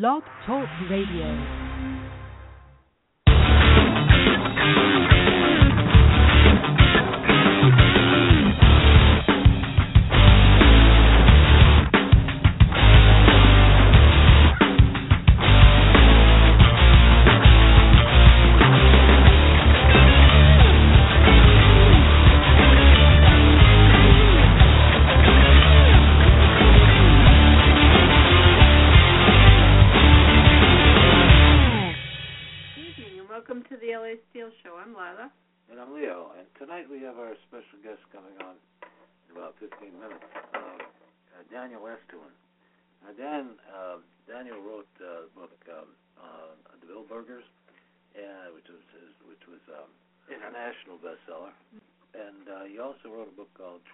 Blog Talk Radio.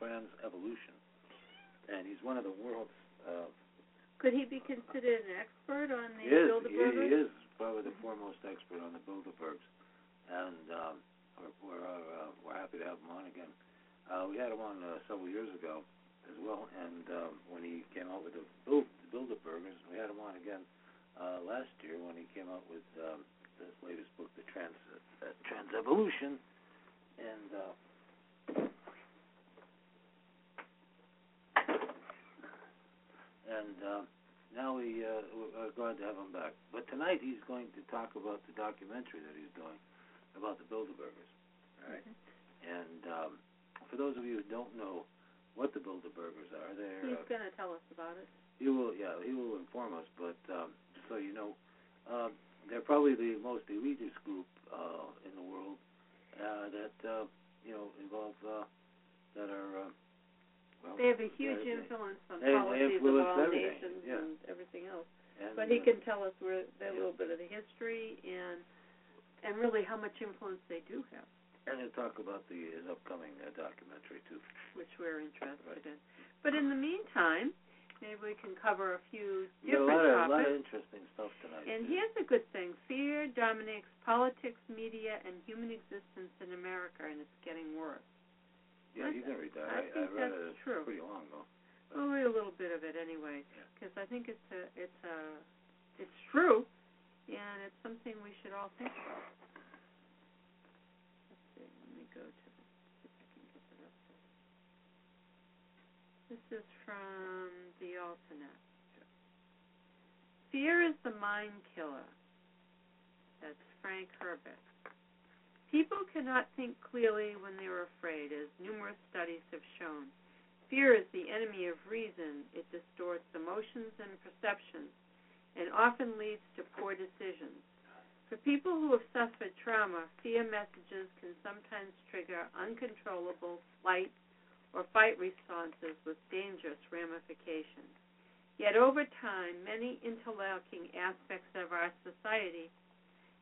Trans evolution, and he's one of the world's. Uh, Could he be considered an expert on the is, Bilderbergers? He is probably the foremost expert on the Bilderbergs, and um, we're we're, uh, we're happy to have him on again. Uh, we had him on uh, several years ago as well, and um, when he came out with the, Bild, the Bilderbergers, we had him on again uh, last year when he came out with um, this latest book, The Trans uh, Transevolution, and. Uh, and uh, now we uh, are glad to have him back. But tonight he's going to talk about the documentary that he's doing about the Bilderbergers. Right. mm-hmm. And um, for those of you who don't know what the Bilderbergers are, they're. He's uh, going to tell us about it. He will, yeah, he will inform us. But um, so you know, uh, they're probably the most elitist group uh, in the world uh, that uh, you know involve uh, that are. Uh, well, they have a huge influence on they policies of all nations yeah. and everything else. And, but he uh, can tell us where a little bit of the history and and really how much influence they do have. And he'll talk about the his upcoming uh, documentary too, which we're interested right. in. But in the meantime, maybe we can cover a few different yeah, a lot topics. Of, a lot of interesting stuff tonight. And too. here's a good thing: fear dominates politics, media, and human existence in America, and it's getting worse. Yeah, I, you can read. I, I think I read that's it true. Pretty long though. But we'll a little bit of it anyway, because yeah. I think it's a, it's a, it's true, and it's something we should all think about. Let's see. Let me go to. This is from the AlterNet. Fear is the mind killer. That's Frank Herbert. People cannot think clearly when they are afraid, as numerous studies have shown. Fear is the enemy of reason. It distorts emotions and perceptions and often leads to poor decisions. For people who have suffered trauma, fear messages can sometimes trigger uncontrollable flight or fight responses with dangerous ramifications. Yet over time, many interlocking aspects of our society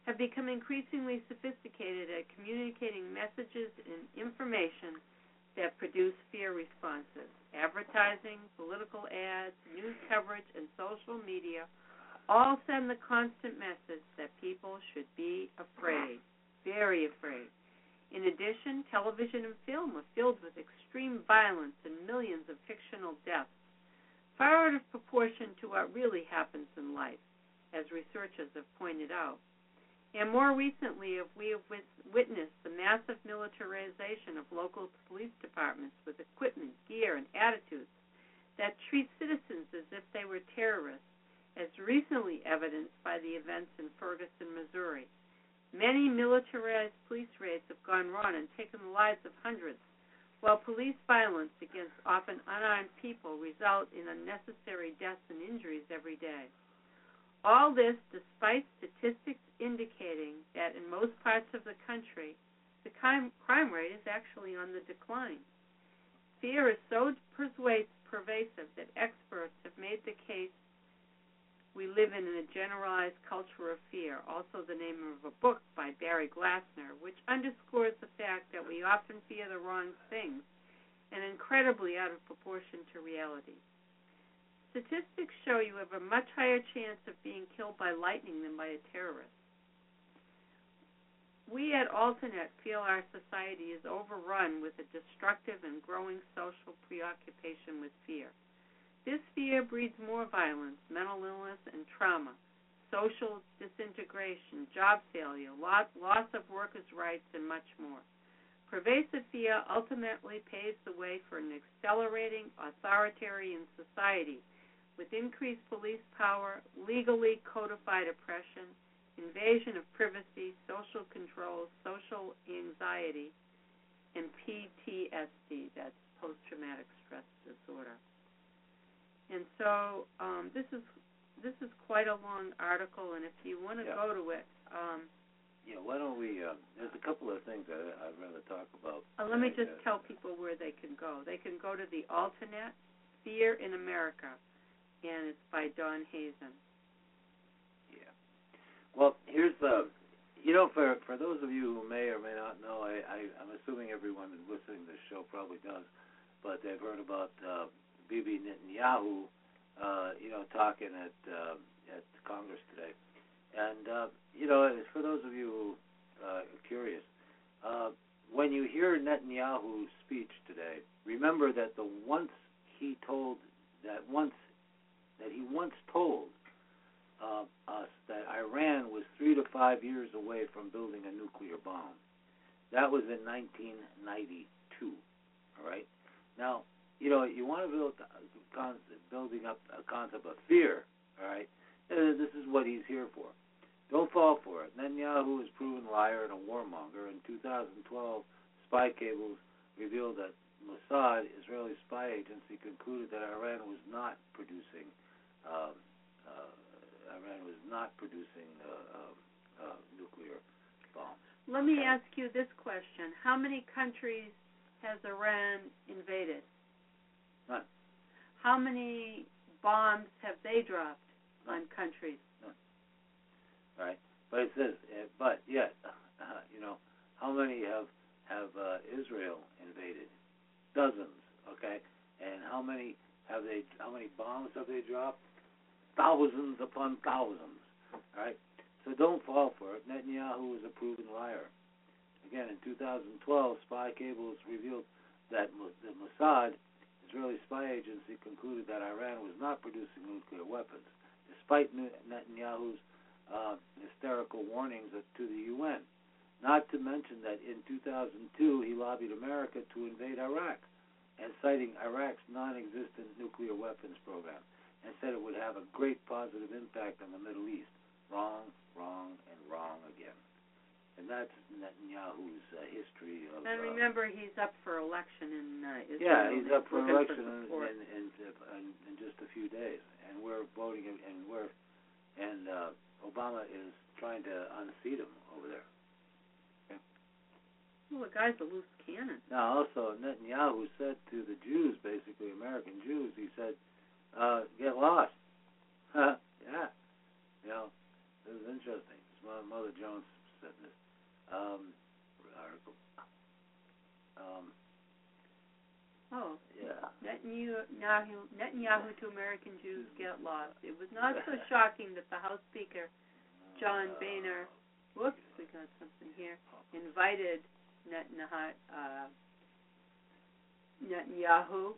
have become increasingly sophisticated at communicating messages and information that produce fear responses. Advertising, political ads, news coverage, and social media all send the constant message that people should be afraid, very afraid. In addition, television and film are filled with extreme violence and millions of fictional deaths, far out of proportion to what really happens in life, as researchers have pointed out. And more recently, we have witnessed the massive militarization of local police departments with equipment, gear, and attitudes that treat citizens as if they were terrorists, as recently evidenced by the events in Ferguson, Missouri. Many militarized police raids have gone wrong and taken the lives of hundreds, while police violence against often unarmed people results in unnecessary deaths and injuries every day. All this despite statistics indicating that in most parts of the country, the crime, rate is actually on the decline. Fear is so pervasive that experts have made the case we live in a generalized culture of fear, also the name of a book by Barry Glassner, which underscores the fact that we often fear the wrong things and incredibly out of proportion to reality. Statistics show you have a much higher chance of being killed by lightning than by a terrorist. We at AlterNet feel our society is overrun with a destructive and growing social preoccupation with fear. This fear breeds more violence, mental illness, and trauma, social disintegration, job failure, loss, of workers' rights, and much more. Pervasive fear ultimately paves the way for an accelerating authoritarian society with increased police power, legally codified oppression, invasion of privacy, social control, social anxiety, and PTSD, that's post traumatic stress disorder. And so um, this is this is quite a long article, and if you want to Yeah. go to it, um, Yeah, why don't we? Uh, there's a couple of things I, I'd rather talk about. uh, let me Uh, just uh, tell people where they can go. They can go to the AlterNet Fear in America, and it's by Don Hazen. Yeah. Well, here's the. You know, for for those of you who may or may not know, I, I I'm assuming everyone listening to this show probably does, but they've heard about uh, Bibi Netanyahu, uh, you know, talking at uh, at Congress today, and uh, you know, for those of you who uh, are curious, uh, when you hear Netanyahu's speech today, remember that the once he told that once that he once told uh, us that Iran was three to five years away from building a nuclear bomb. That was in 1992. All right. Now, you know, you want to build concept, building up a concept of fear. All right. This is what he's here for. Don't fall for it. Netanyahu is proven liar and a warmonger. In 2012, spy cables revealed that Mossad, Israeli spy agency, concluded that Iran was not producing um, uh, Iran was not producing uh, uh, uh, nuclear bombs. Let me ask you this question: How many countries has Iran invaded? None. How many bombs have they dropped None. on countries? right? But it says, uh, but yet, uh, you know, how many have have uh, Israel invaded? Dozens, okay. And how many have they? How many bombs have they dropped? Thousands upon thousands, all right. So don't fall for it. Netanyahu is a proven liar. Again, in 2012, spy cables revealed that the Mossad, Israeli spy agency, concluded that Iran was not producing nuclear weapons, despite Netanyahu's uh, hysterical warnings to the UN. Not to mention that in 2002 he lobbied America to invade Iraq, and citing Iraq's non-existent nuclear weapons program, and said it would have a great positive impact on the Middle East. Wrong, wrong, and wrong again. And that's Netanyahu's uh, history of. And uh, remember, he's up for election in uh, Israel. yeah, he's up for election in, in, in, in, in just a few days, and we're voting, and we're, and uh, Obama is trying to unseat him over there. Well, the guy's a loose cannon. Now, also Netanyahu said to the Jews, basically American Jews, he said, uh, "Get lost." yeah, you know, this is interesting. His mother, Mother Jones said this um, article. Um, Oh, yeah. Netanyahu, Netanyahu to American Jews get lost. It was not so shocking that the House Speaker, John Boehner, whoops, we got something here, invited Netanyahu, uh, Netanyahu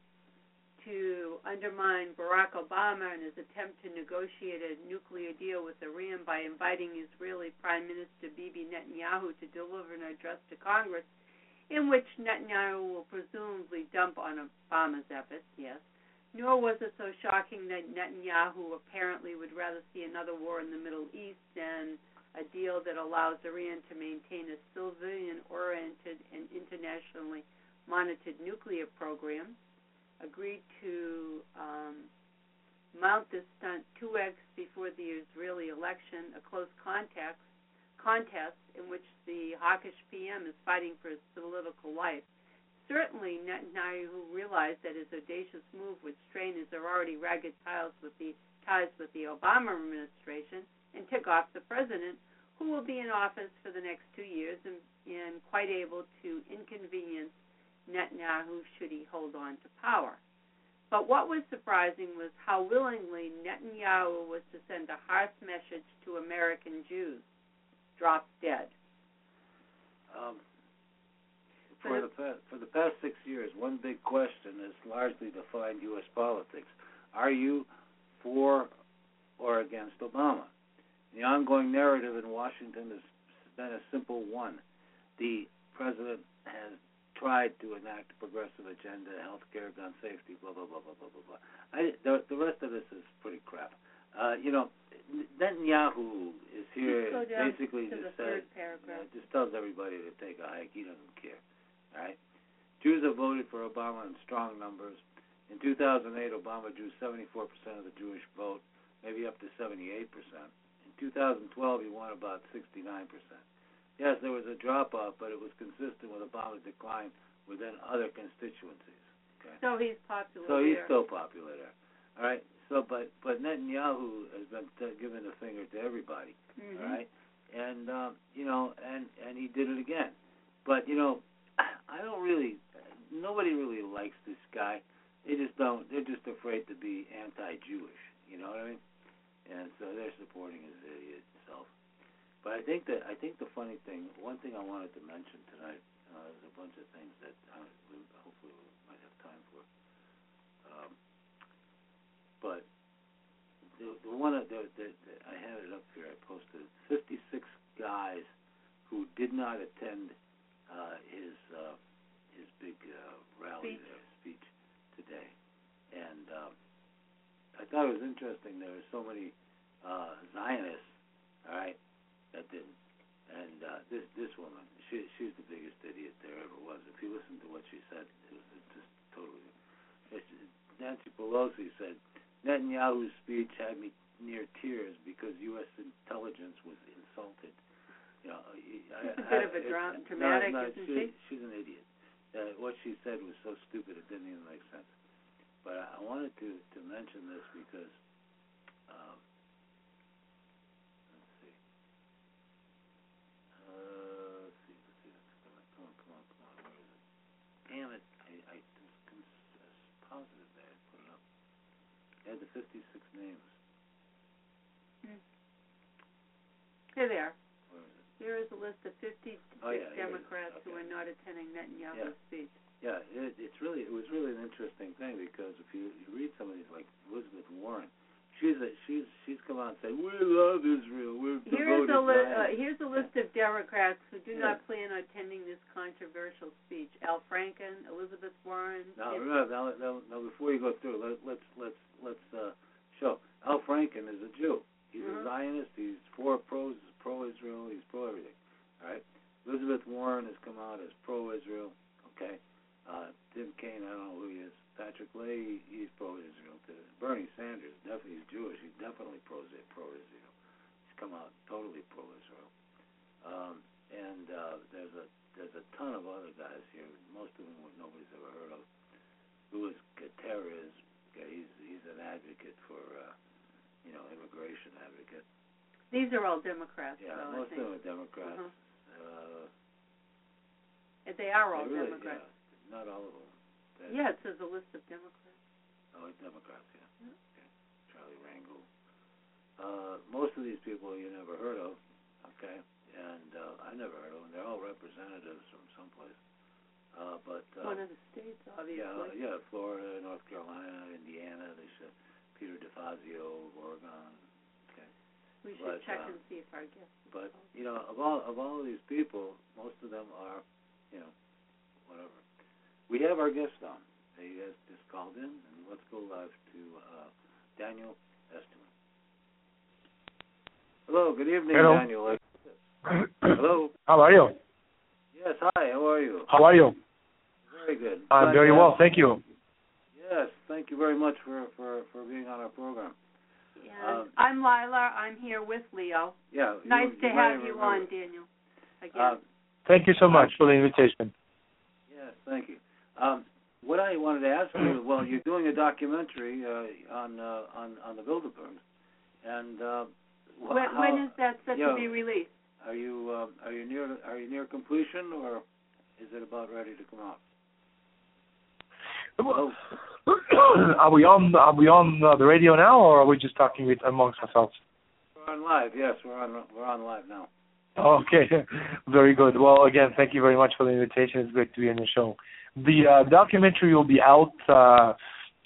to undermine Barack Obama and his attempt to negotiate a nuclear deal with Iran by inviting Israeli Prime Minister Bibi Netanyahu to deliver an address to Congress in which Netanyahu will presumably dump on Obama's efforts, yes. Nor was it so shocking that Netanyahu apparently would rather see another war in the Middle East than a deal that allows Iran to maintain a civilian oriented and internationally monitored nuclear program. Agreed to um, mount this stunt two weeks before the Israeli election, a close contact contest in which the hawkish PM is fighting for his political life. Certainly, Netanyahu realized that his audacious move would strain his already ragged ties with the ties with the Obama administration and tick off the president, who will be in office for the next two years and, and quite able to inconvenience Netanyahu should he hold on to power. But what was surprising was how willingly Netanyahu was to send a harsh message to American Jews drop dead. Um, for the for the past six years, one big question has largely defined U.S. politics: Are you for or against Obama? The ongoing narrative in Washington has been a simple one. The president has tried to enact a progressive agenda, health care, gun safety, blah blah blah blah blah blah blah. I, the, the rest of this is pretty crap. Uh, you know, Netanyahu is here Just go down basically just says, paragraph. uh, just tells everybody to take a hike. He doesn't care. All right. Jews have voted for Obama in strong numbers. In 2008, Obama drew 74% of the Jewish vote, maybe up to 78%. In 2012, he won about 69%. Yes, there was a drop off, but it was consistent with Obama's decline within other constituencies. Okay. So he's popular So he's still popular there. All right. So, but but Netanyahu has been t- giving the finger to everybody. Mhm. All right. And um, you know, and and he did it again. But you know, I don't really. Nobody really likes this guy. They just don't. They're just afraid to be anti-Jewish. You know what I mean? And so they're supporting his idiot self. But I think that I think the funny thing, one thing I wanted to mention tonight, uh, is a bunch of things that uh, we, hopefully we might have time for. Um, but the the one that, that, that I had it up here, I posted 56 guys who did not attend uh, his uh, his big uh, rally Speech. there, speech today, and um, I thought it was interesting. There were so many uh, Zionists, all right, that didn't. And uh, this this woman, she she's the biggest idiot there ever was. If you listen to what she said, it was just totally. It's, Nancy Pelosi said Netanyahu's speech had me near tears because U.S. intelligence was insulted. You know, I, It's a I, bit of a it- dra- no, dramatic, no, isn't she, she? She's an idiot. Uh, what she said was so stupid it didn't even make sense. But I, I wanted to to mention this because. Um, let's see. Uh, let's see. Let's see. Come on, come on, come on, come on. Where is it? Damn it! I I was cons- I was positive that I put it up. It had the 56 names. Hmm. Here they are. Where is it? Here is a list of 56 Oh, yeah, here it is. Democrats who Okay. are not attending Netanyahu's Yeah. speech. Yeah, it, it's really it was really an interesting thing because if you, you read some of these like Elizabeth Warren, she's a, she's she's come out and said we love Israel, we're Here's devoted a li- uh, here's a list of Democrats who do Yeah. not plan on attending this controversial speech: Al Franken, Elizabeth Warren. Now, Tim- now, now, now, before you go through, let, let's let's let's uh, show. Al Franken is a Jew. He's Mhm. a Zionist. He's for pro pro Israel. He's pro everything. All right. Elizabeth Warren has come out as pro Israel. Okay. Uh, Tim Kaine, I don't know who he is. Patrick Leahy, he's pro Israel too. Bernie Sanders, definitely he's Jewish. He's definitely pro pro Israel. He's come out totally pro Israel. Um, and uh, there's a there's a ton of other guys here. Most of them nobody's ever heard of. Louis Gutierrez, he's he's an advocate for uh, you know immigration advocate. These are all Democrats, Yeah, though, most of them are Democrats. Uh-huh. Uh, And They are all they really, Democrats. Yeah, not all of them. They- Yeah, it says a list of Democrats. Oh, Democrats, yeah. Yeah. Okay. Charlie Rangel. Uh, most of these people you never heard of, okay, and uh, I never heard of them. They're all representatives from someplace. Uh, but uh, One of the states, obviously. Yeah, yeah, Florida, North Carolina, Indiana. They should Peter DeFazio, Oregon. Okay, we should but, check uh, and see if our guests. but you know, of all of all of these people, most of them are, you know, whatever. We have our guest on. He has just called in, and let's go live to uh, Daniel Estulin. Hello, good evening, Hello. Daniel. Hello. How are you? Yes, hi. How are you? How are you? Very good. I'm Glad very well, thank you. Yes, thank you very much for for for being on our program. And um, I'm Lila. I'm here with Leo. Yeah. Nice you, to you have you remember. on, Daniel. Again. Uh, Thank you so much for the invitation. yes, thank you. Um, what I wanted to ask you, well, you're doing a documentary uh, on uh, on on the Bilderbergs, and uh, wh- when, how, when is that set yeah. to be released? are you um, are you near are you near completion, or is it about ready to come out? Oh, Are we on? Are we on uh, the radio now, or are we just talking with amongst ourselves? we're on live. Yes, we're on we're on live now. Okay, very good. Well, again, thank you very much for the invitation. It's great to be on the show. The uh, documentary will be out uh,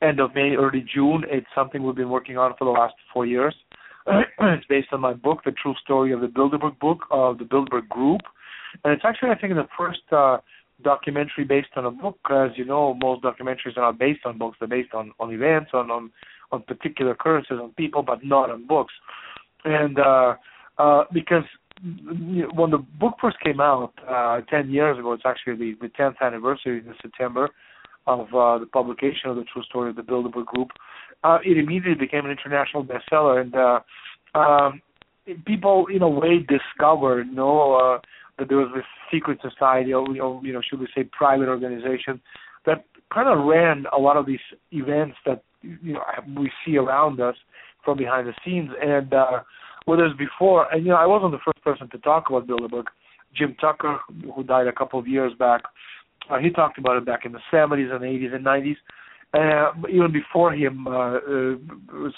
end of May, early June. It's something we've been working on for the last four years. it's based on my book, The True Story of the Bilderberg Book of the Bilderberg Group, and it's actually I think the first uh, documentary based on a book. As you know, most documentaries are not based on books; they're based on on events, on on on particular occurrences, on people, but not on books. And uh, uh, because when the book first came out uh, 10 years ago, it's actually the, the 10th anniversary in September of uh, the publication of the true story of the Bilderberg Group. Uh, it immediately became an international bestseller, and uh, um, people, in a way, discovered, you know, uh, that there was this secret society, or you know, you know, should we say, private organization that kind of ran a lot of these events that you know we see around us from behind the scenes, and uh, whereas before, and you know, I wasn't the first person to talk about Bilderberg. Jim Tucker, who died a couple of years back, uh, he talked about it back in the 70s and 80s and 90s. Uh, even before him, uh, uh,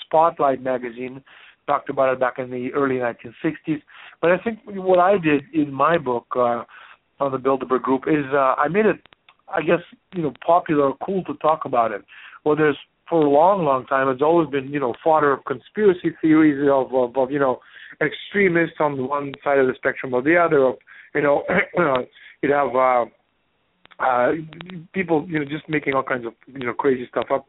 Spotlight magazine talked about it back in the early 1960s. But I think what I did in my book uh, on the Bilderberg Group is uh, I made it, I guess, you know, popular or cool to talk about it. Well, there's for a long, long time, it's always been, you know, fodder of conspiracy theories of, of, of you know, extremists on one side of the spectrum or the other. Of, you know, you'd have uh, uh, people, you know, just making all kinds of, you know, crazy stuff up.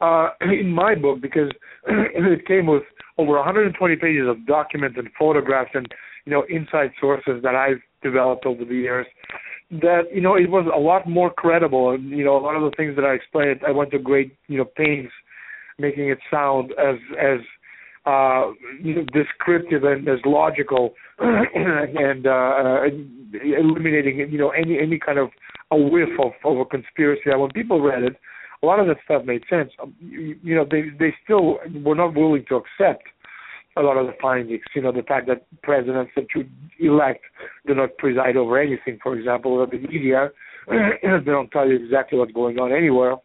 Uh, in my book, because it came with over 120 pages of documents and photographs and, you know, inside sources that I've developed over the years that you know it was a lot more credible. And you know a lot of the things that I explained I went to great you know pains making it sound as as uh you know descriptive and as logical and uh eliminating you know any any kind of a whiff of, of a conspiracy. When people read it a lot of that stuff made sense. You, you know they they still were not willing to accept a lot of the findings. You know, the fact that presidents that you elect do not preside over anything, for example, the media, they don't tell you exactly what's going on anywhere.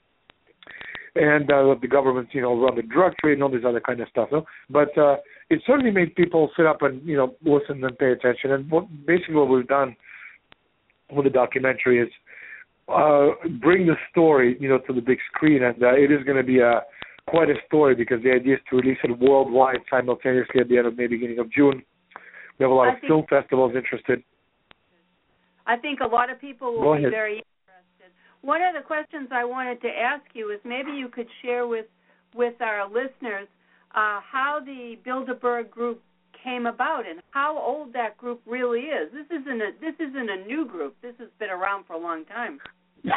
And uh, the government, you know, run the drug trade and all this other kind of stuff. No? But uh, it certainly made people sit up and, you know, listen and pay attention. And what, basically what we've done with the documentary is uh, bring the story, you know, to the big screen. And uh, it is going to be a quite a story because the idea is to release it worldwide simultaneously at the end of May, beginning of June. We have a lot I of film festivals interested. I think a lot of people will Go be ahead. very interested. One of the questions I wanted to ask you is maybe you could share with with our listeners uh, how the Bilderberg group came about and how old that group really is. This isn't a this isn't a new group. This has been around for a long time.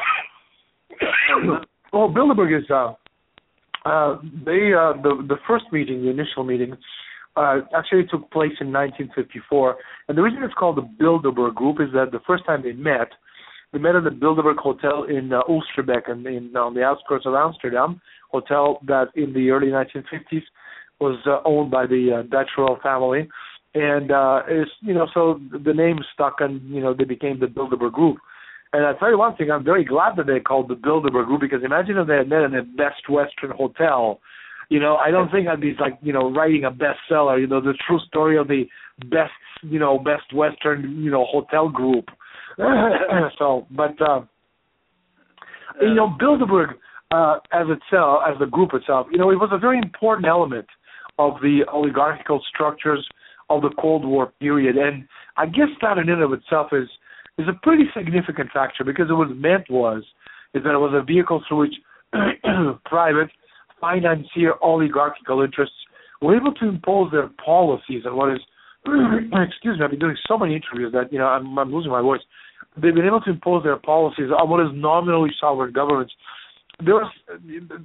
well, Bilderberg is uh, uh, they uh, the the first meeting, the initial meeting, uh, actually took place in 1954. And the reason it's called the Bilderberg Group is that the first time they met, they met at the Bilderberg Hotel in uh, Oosterbeek, in, in on the outskirts of Amsterdam, hotel that in the early 1950s was uh, owned by the uh, Dutch royal family. And uh, it's you know so the name stuck, and you know they became the Bilderberg Group. And I tell you one thing, I'm very glad that they called the Bilderberg Group because imagine if they had met in a Best Western hotel. You know, I don't think I'd be like, you know, writing a bestseller. You know, the true story of the best, you know, Best Western, you know, hotel group. so, but uh, you know, Bilderberg uh, as itself, as the group itself, you know, it was a very important element of the oligarchical structures of the Cold War period, and I guess that in and of itself is is a pretty significant factor because what it meant was is that it was a vehicle through which private financier oligarchical interests were able to impose their policies on what is excuse me, I've been doing so many interviews that, you know, I'm I'm losing my voice. They've been able to impose their policies on what is nominally sovereign governments. There was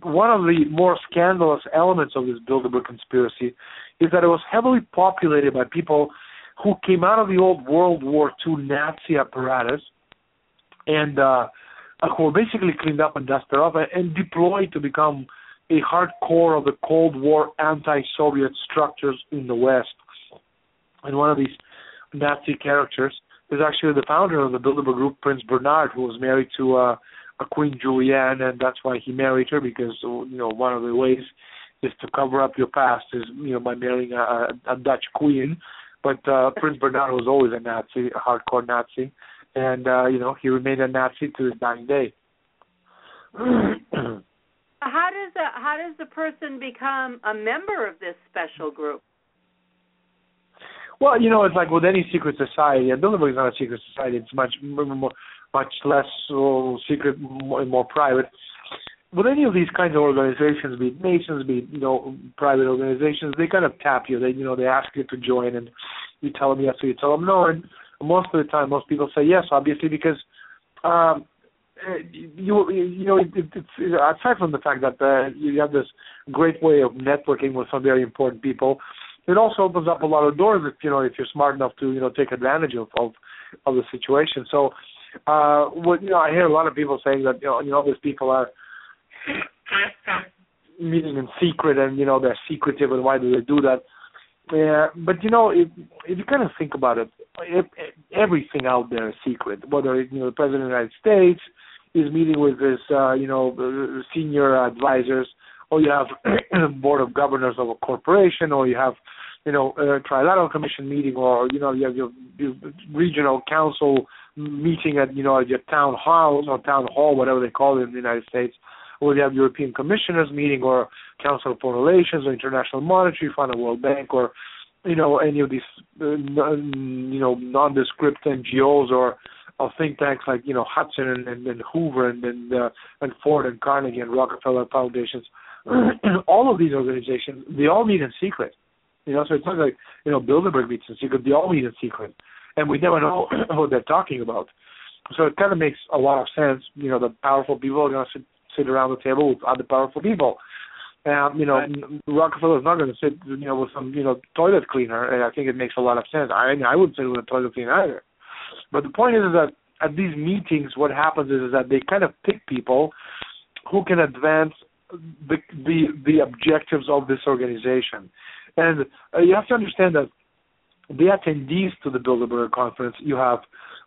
one of the more scandalous elements of this Bilderberg conspiracy is that it was heavily populated by people who came out of the old World War II Nazi apparatus and uh, who were basically cleaned up and dusted off and, deployed to become a hardcore of the Cold War anti-Soviet structures in the West. And one of these Nazi characters is actually the founder of the Bilderberg Group, Prince Bernhard, who was married to uh, a Queen Juliana, and that's why he married her because you know one of the ways is to cover up your past is you know by marrying a, a Dutch queen. But uh, Prince Bernhard was always a Nazi, a hardcore Nazi, and uh, you know he remained a Nazi to his dying day. How does a how does the person become a member of this special group? Well, you know, it's like with any secret society. And Bilderberg is not a secret society. It's much more, much less so secret and more private. With any of these kinds of organizations, be it nations, be it, you know private organizations, they kind of tap you. They you know they ask you to join, and you tell them yes or you tell them no. And most of the time, most people say yes, obviously, because um, you you know it, it's aside from the fact that uh, you have this great way of networking with some very important people it also opens up a lot of doors if you know if you're smart enough to you know take advantage of of, of the situation. So, uh, what you know, I hear a lot of people saying that you know you know these people are meeting in secret and you know they're secretive and why do they do that? Yeah, but you know if if you kind of think about it, if, everything out there is secret. Whether you know the president of the United States is meeting with his uh, you know senior advisors or you have board of governors of a corporation, or you have you know a trilateral commission meeting, or you know you have your, your regional council meeting at you know at your town hall or town hall, whatever they call it in the United States, or you have European commissioners meeting, or Council of Foreign Relations, or International Monetary Fund, or World Bank, or you know any of these uh, you know nondescript NGOs or of think tanks like you know Hudson and, and, and Hoover and and, uh, and Ford and Carnegie and Rockefeller foundations all of these organizations, they all meet in secret. You know, so it's not like, you know, Bilderberg meets in secret. They all meet in secret. And we never know what they're talking about. So it kind of makes a lot of sense. You know, the powerful people are going to sit, sit around the table with other powerful people. And, you know, right. Rockefeller is not going to sit, you know, with some, you know, toilet cleaner. And I think it makes a lot of sense. I I wouldn't sit with a toilet cleaner either. But the point is, is that at these meetings, what happens is, is that they kind of pick people who can advance the the the objectives of this organization. And uh, you have to understand that the attendees to the Bilderberg conference, you have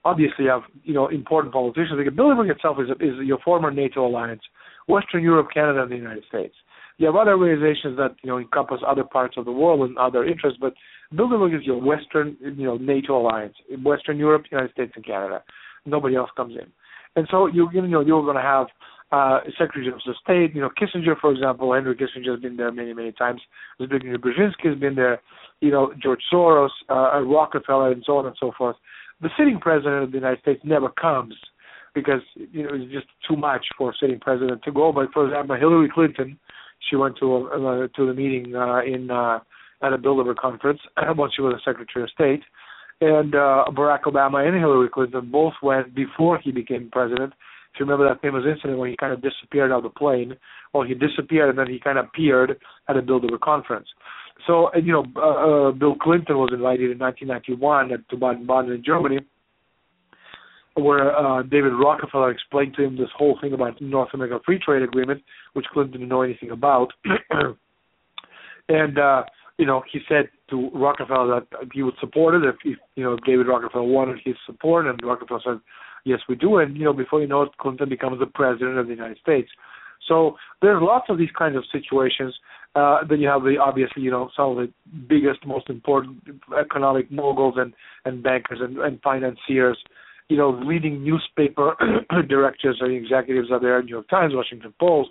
obviously you have you know important politicians. Like Bilderberg itself is is your former NATO alliance, Western Europe, Canada, and the United States. You have other organizations that you know encompass other parts of the world and other interests, but Bilderberg is your Western you know NATO alliance, Western Europe, United States, and Canada. Nobody else comes in, and so you you know you're going to have uh, secretaries of state. You know, Kissinger, for example, Henry Kissinger has been there many, many times. Zbigniew Brzezinski has been there. You know, George Soros, uh, Rockefeller, and so on and so forth. The sitting president of the United States never comes because you know it's just too much for a sitting president to go. But for example, Hillary Clinton, she went to a, uh, to the meeting uh, in uh, at a Bilderberg conference once she was a Secretary of State, and uh, Barack Obama and Hillary Clinton both went before he became president if you remember that famous incident where he kind of disappeared out of the plane, well, he disappeared and then he kind of appeared at a Bilderberg conference. So, and, you know, uh, uh, Bill Clinton was invited in 1991 to Baden-Baden in Germany, where uh, David Rockefeller explained to him this whole thing about North American Free Trade Agreement, which Clinton didn't know anything about. and uh, you know, he said to Rockefeller that he would support it if, if you know David Rockefeller wanted his support, and Rockefeller said, Yes, we do. And you know, before you know it, Clinton becomes the president of the United States. So there's lots of these kinds of situations. Uh, then you have the obviously, you know, some of the biggest, most important economic moguls and and bankers and, and financiers. You know, leading newspaper directors or executives are there. New York Times, Washington Post,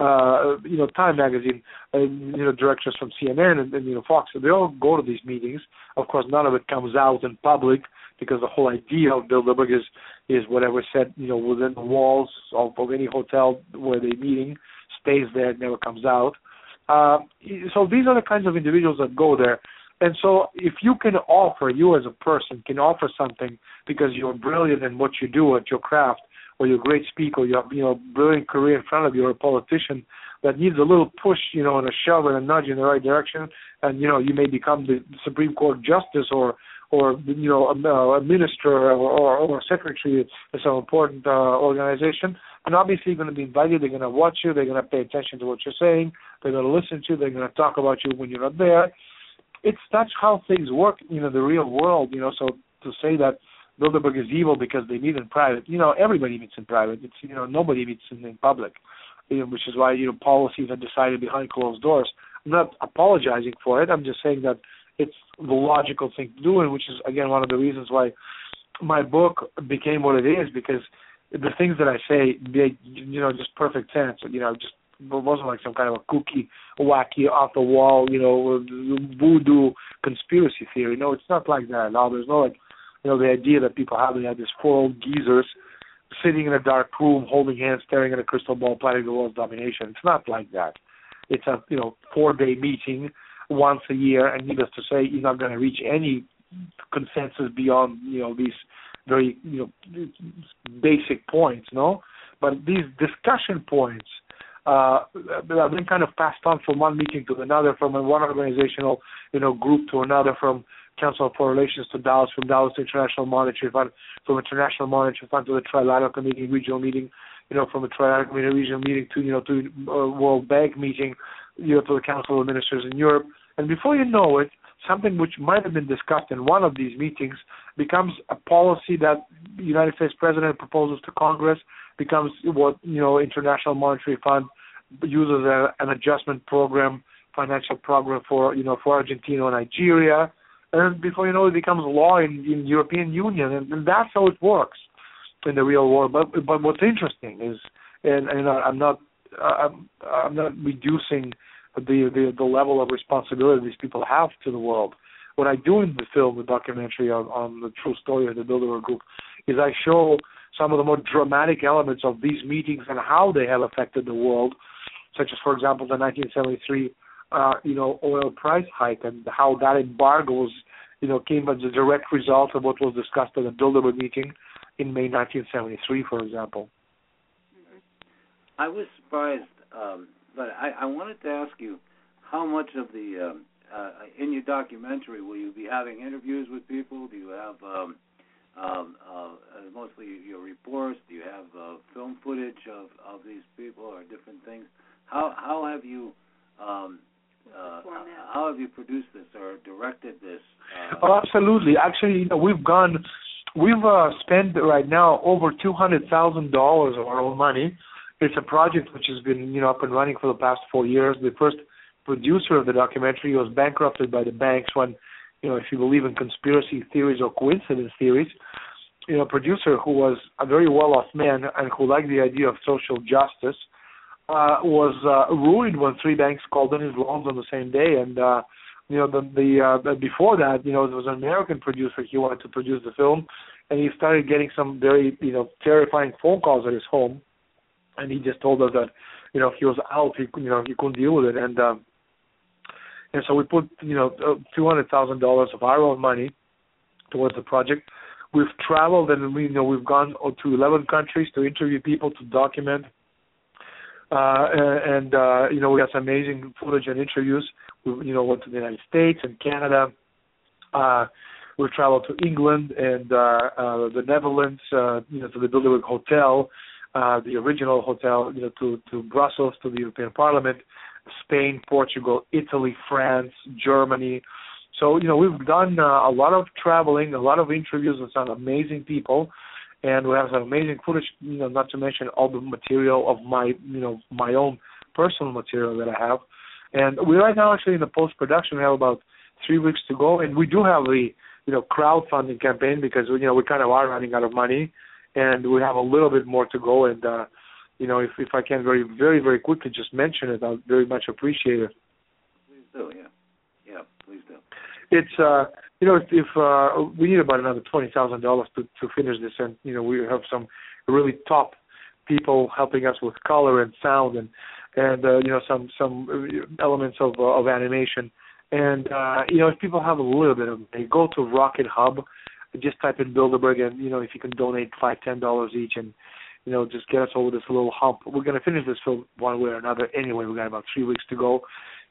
uh, you know, Time Magazine, and you know, directors from CNN and, and you know, Fox. They all go to these meetings. Of course, none of it comes out in public because the whole idea of Bilderberg is is whatever said you know within the walls of, of any hotel where they're meeting stays there, never comes out. Uh, so these are the kinds of individuals that go there. And so if you can offer, you as a person can offer something because you're brilliant in what you do at your craft, or you're a great speaker, you have you know brilliant career in front of you, or a politician that needs a little push, you know, and a shove and a nudge in the right direction, and you know you may become the Supreme Court justice or or you know a, a minister or, or, or secretary of some important uh, organization, and obviously going to be invited. They're going to watch you. They're going to pay attention to what you're saying. They're going to listen to you. They're going to talk about you when you're not there. It's that's how things work, you know, the real world. You know, so to say that Bilderberg is evil because they meet in private, you know, everybody meets in private. It's you know nobody meets in, in public, you know, which is why you know policies are decided behind closed doors. I'm not apologizing for it. I'm just saying that it's the logical thing to do, and which is again one of the reasons why my book became what it is because the things that I say make you know just perfect sense. You know, just it wasn't like some kind of a kooky, wacky, off the wall, you know, voodoo conspiracy theory. No, it's not like that. No, there's no like, you know, the idea that people have they have these four old geezers sitting in a dark room, holding hands, staring at a crystal ball, planning the world's domination. It's not like that. It's a you know four day meeting once a year, and needless to say, you're not going to reach any consensus beyond you know these very you know basic points, no. But these discussion points uh, have been kind of passed on from one meeting to another, from one organizational you know group to another, from Council of Foreign Relations to Davos, from Davos to International Monetary Fund, from International Monetary Fund to the Trilateral Committee regional meeting, you know, from the Trilateral Committee regional meeting to you know to uh, World Bank meeting, you know, to the Council of Ministers in Europe, and before you know it, something which might have been discussed in one of these meetings becomes a policy that the United States President proposes to Congress, becomes what you know International Monetary Fund uses a, an adjustment program, financial program for you know for Argentina and Nigeria, and before you know it becomes law in, in European Union, and, and that's how it works in the real world. But but what's interesting is, and, and I'm not I'm, I'm not reducing the, the the level of responsibility these people have to the world. What I do in the film, the documentary on, on the true story of the Bilderberg Group, is I show some of the more dramatic elements of these meetings and how they have affected the world, such as, for example, the 1973, uh, you know, oil price hike and how that embargo was, you know, came as a direct result of what was discussed at the Bilderberg meeting in May 1973, for example. I was surprised um, but I, I wanted to ask you how much of the um, uh, in your documentary will you be having interviews with people? Do you have um, um, uh, mostly your reports? Do you have uh, film footage of, of these people or different things? How how have you um, uh, how have you produced this or directed this? Uh, oh, absolutely. Actually, you know, we've gone, we've uh, spent right now over two hundred thousand dollars of our own money it's a project which has been you know up and running for the past four years. The first producer of the documentary was bankrupted by the banks when you know if you believe in conspiracy theories or coincidence theories. You know, a producer who was a very well-off man and who liked the idea of social justice uh, was uh, ruined when three banks called in his loans on the same day. And uh, you know, the the uh, before that, you know, there was an American producer. He wanted to produce the film, and he started getting some very you know terrifying phone calls at his home and he just told us that you know he was out, he you know he couldn't deal with it, and um, and so we put you know two hundred thousand dollars of our own money towards the project. We've traveled and we you know we've gone to eleven countries to interview people to document. Uh, and uh, you know we got some amazing footage and interviews. We you know went to the United States and Canada. Uh, we traveled to England and uh, uh, the Netherlands, uh, you know, to the Bilderberg Hotel, uh, the original hotel, you know, to to Brussels, to the European Parliament, Spain, Portugal, Italy, France, Germany. So you know we've done uh, a lot of traveling, a lot of interviews with some amazing people, and we have some amazing footage. You know, not to mention all the material of my you know my own personal material that I have. And we're right now actually in the post production. We have about three weeks to go, and we do have the you know crowdfunding campaign because you know we kind of are running out of money and we have a little bit more to go. And uh, you know, if if I can very very very quickly just mention it, I'd very much appreciate it. Please do, yeah, yeah, please do. It's uh, you know, if, if uh, we need about another twenty thousand dollars to to finish this, and you know, we have some really top people helping us with color and sound and and uh, you know some some elements of uh, of animation. And uh, you know, if people have a little bit of, they go to RocketHub just type in Bilderberg, and you know if you can donate five, ten dollars each, and you know just get us over this little hump. We're gonna finish this film one way or another anyway. We got about three weeks to go,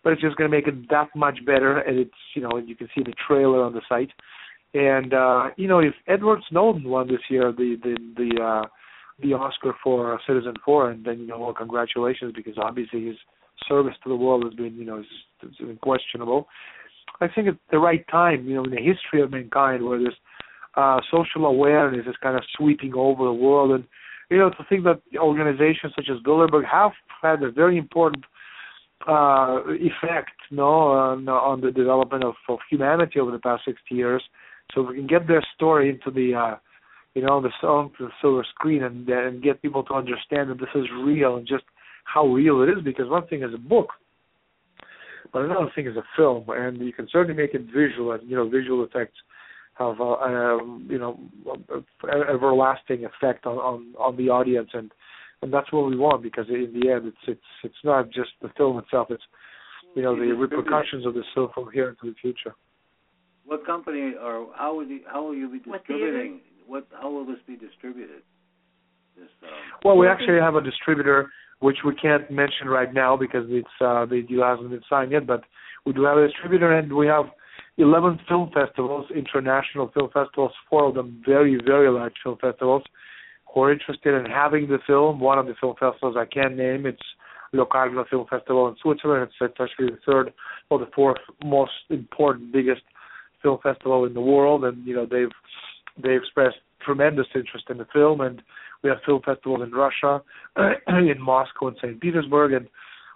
but it's just gonna make it that much better. And it's you know you can see the trailer on the site. And uh, you know if Edward Snowden won this year the the the uh, the Oscar for Citizen Four, and then you know well congratulations because obviously his service to the world has been you know is, is unquestionable. I think it's the right time, you know, in the history of mankind, where there's uh, social awareness is kind of sweeping over the world, and you know to think that organizations such as Bilderberg have had a very important uh, effect, no, on, on the development of, of humanity over the past 60 years. So if we can get their story into the, uh, you know, the onto the silver screen and and get people to understand that this is real and just how real it is. Because one thing is a book, but another thing is a film, and you can certainly make it visual, and you know visual effects have a, um, you know everlasting effect on, on on the audience, and and that's what we want because in the end it's it's it's not just the film itself; it's you know the repercussions of the film from here into the future. What company or how will you how will you be distributing? What, what how will this be distributed? This, um, well, we actually have a distributor which we can't mention right now because it's uh, the deal hasn't been signed yet. But we do have a distributor, and we have 11 film festivals, international film festivals, four of them very, very large film festivals, who are interested in having the film. One of the film festivals I can name, it's Locarno Film Festival in Switzerland. It's, actually the third or the fourth most important, biggest film festival in the world, and you know they've they expressed tremendous interest in the film, and we have film festivals in Russia, in Moscow, and St. Petersburg, and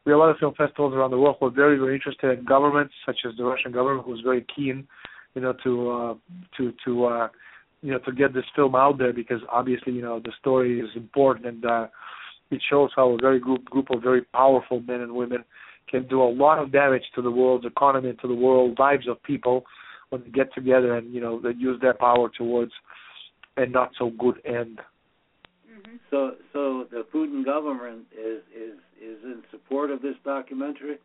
we have other film festivals around the world who are very, very interested in governments, such as the Russian government, who's very keen, you know, to uh, to to uh, you know to get this film out there because obviously, you know, the story is important and uh, it shows how a very group group of very powerful men and women can do a lot of damage to the world's economy, to the world lives of people when they get together and you know they use their power towards a not so good end. Mm-hmm. So, so the Putin government is is is in support of this documentary,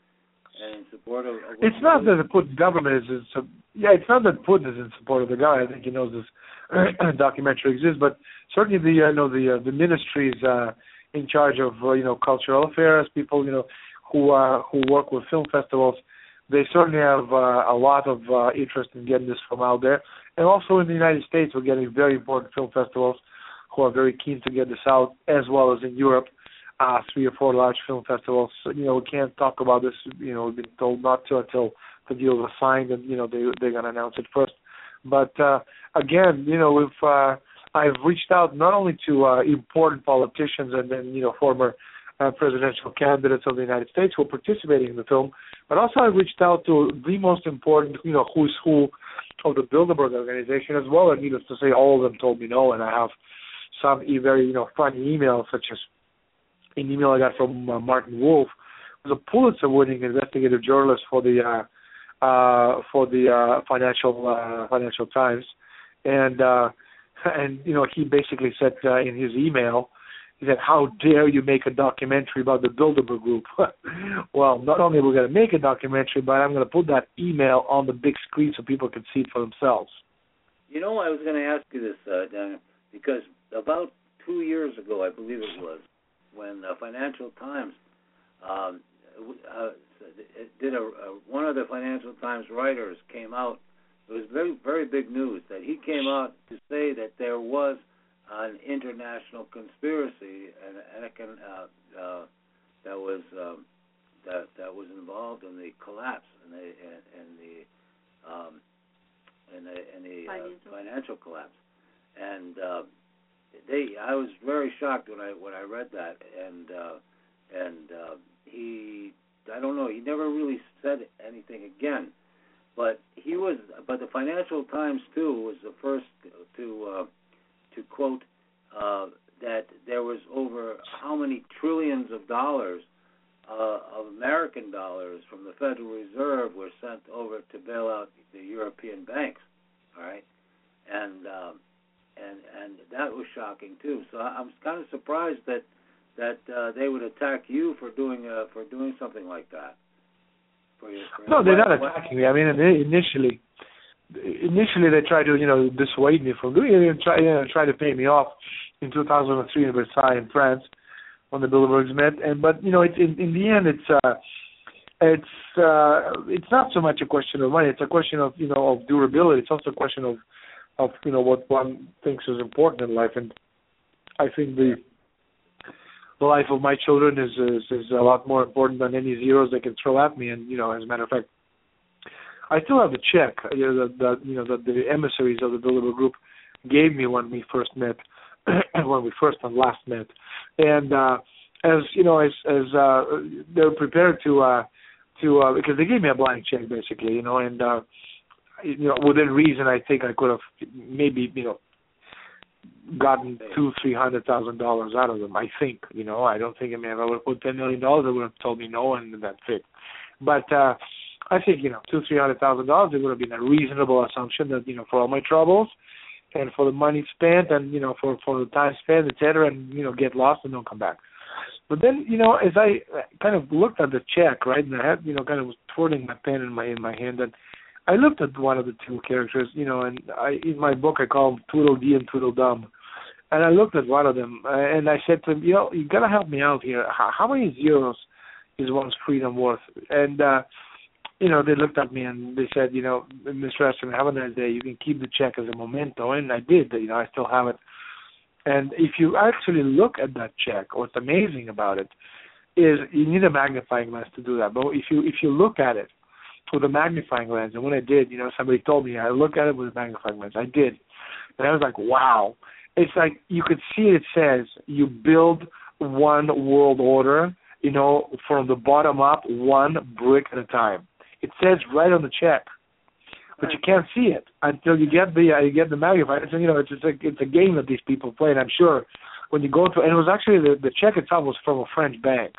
and in support of. of it's not that the Putin government is, is yeah, it's not that Putin is in support of the guy. I think he knows this documentary exists, but certainly the uh, you know the uh, the ministries uh, in charge of uh, you know cultural affairs, people you know who uh, who work with film festivals, they certainly have uh, a lot of uh, interest in getting this film out there. And also in the United States, we're getting very important film festivals who are very keen to get this out, as well as in Europe, uh, three or four large film festivals. So, you know, we can't talk about this. You know, we've been told not to until the deals are signed, and you know they they're gonna announce it first. But uh, again, you know, if uh, I've reached out not only to uh, important politicians and then you know former uh, presidential candidates of the United States who are participating in the film, but also I reached out to the most important, you know, who's who of the Bilderberg organization as well. And needless to say, all of them told me no, and I have some very, you know, funny emails, such as an email I got from uh, Martin Wolf, who's a Pulitzer-winning investigative journalist for the uh, uh, for the uh, Financial uh, Financial Times, and uh, and you know he basically said uh, in his email he said, "How dare you make a documentary about the Bilderberg Group?" well, not only are we going to make a documentary, but I'm going to put that email on the big screen so people can see it for themselves. You know, I was going to ask you this, uh, because about two years ago, I believe it was, when the Financial Times um, uh, did a, a one of the Financial Times writers came out. It was very very big news that he came out to say that there was an international conspiracy and, and uh, uh, that was um, that that was involved in the collapse and the and the um, in the in the uh, financial collapse, and uh, they I was very shocked when I when I read that and uh, and uh, he I don't know he never really said anything again, but he was but the Financial Times too was the first to uh, to quote uh, that there was over how many trillions of dollars uh, of American dollars from the Federal Reserve were sent over to bail out the European banks. All right, and um, and and that was shocking too. So I'm kind of surprised that that uh, they would attack you for doing uh, for doing something like that. For your, for no, they're not attacking me. I mean, initially, initially they tried to you know dissuade me from doing it and try you know, try to pay me off in 2003 in Versailles in France when the Bilderbergs met and but you know it's in, in the end it's uh it's uh it's not so much a question of money it's a question of you know of durability it's also a question of of you know what one thinks is important in life. And I think the the life of my children is, is is a lot more important than any zeros they can throw at me. And you know as a matter of fact I still have the check. You know, that, that you know that the emissaries of the Bilderberg Group gave me when we first met, when we first and last met, and uh, as you know, as as uh, they're prepared to uh, to uh, because they gave me a blank check basically, you know, and uh, you know within reason, I think I could have maybe you know gotten two, three hundred thousand dollars out of them. I think, you know, I don't think I mean if I would have put ten million dollars, they would have told me no, and that's it. But uh I think you know two, three hundred thousand dollars, it would have been a reasonable assumption that you know for all my troubles and for the money spent and you know for for the time spent, etc., and you know get lost and don't come back. But then you know as I kind of looked at the check, right, and I had you know kind of was twirling my pen in my in my hand and I looked at one of the two characters, you know, and I in my book I call them Tweedledee and Tweedledum. And I looked at one of them uh, and I said to him, you know, you gotta help me out here. How, how many zeros is one's freedom worth? And uh you know, they looked at me and they said, you know, Mr. Estulin, have a nice day. You can keep the check as a memento, and I did. You know, I still have it. And if you actually look at that check, what's amazing about it is you need a magnifying lens to do that. But if you if you look at it with a magnifying lens, and when I did, you know, somebody told me I look at it with a magnifying lens. I did, and I was like, wow. It's like you could see it says you build one world order, you know, from the bottom up, one brick at a time. It says right on the check, but you can't see it until you get the uh, you get the magnifier. It's you know it's it's a it's a game that these people play, and I'm sure when you go to and it was actually the the check itself was from a French bank,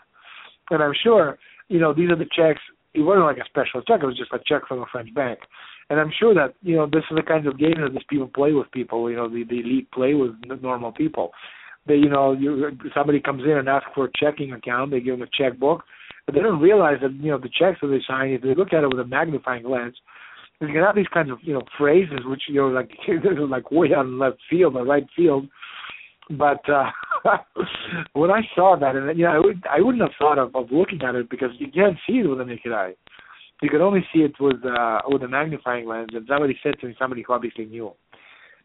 and I'm sure you know these are the checks. It wasn't like a special check; it was just a check from a French bank. And I'm sure that you know this is the kinds of game that these people play with people. You know, the the elite play with normal people. They, you know, you somebody comes in and asks for a checking account. They give them a checkbook but they don't realize that you know the checks that they sign. If they look at it with a magnifying lens, you can have these kinds of you know phrases which you know like like way on left field or right field. But uh when I saw that, and you know, I would I wouldn't have thought of, of looking at it because you can't see it with a naked eye. You can only see it with uh with a magnifying lens. And somebody said to me, somebody who obviously knew.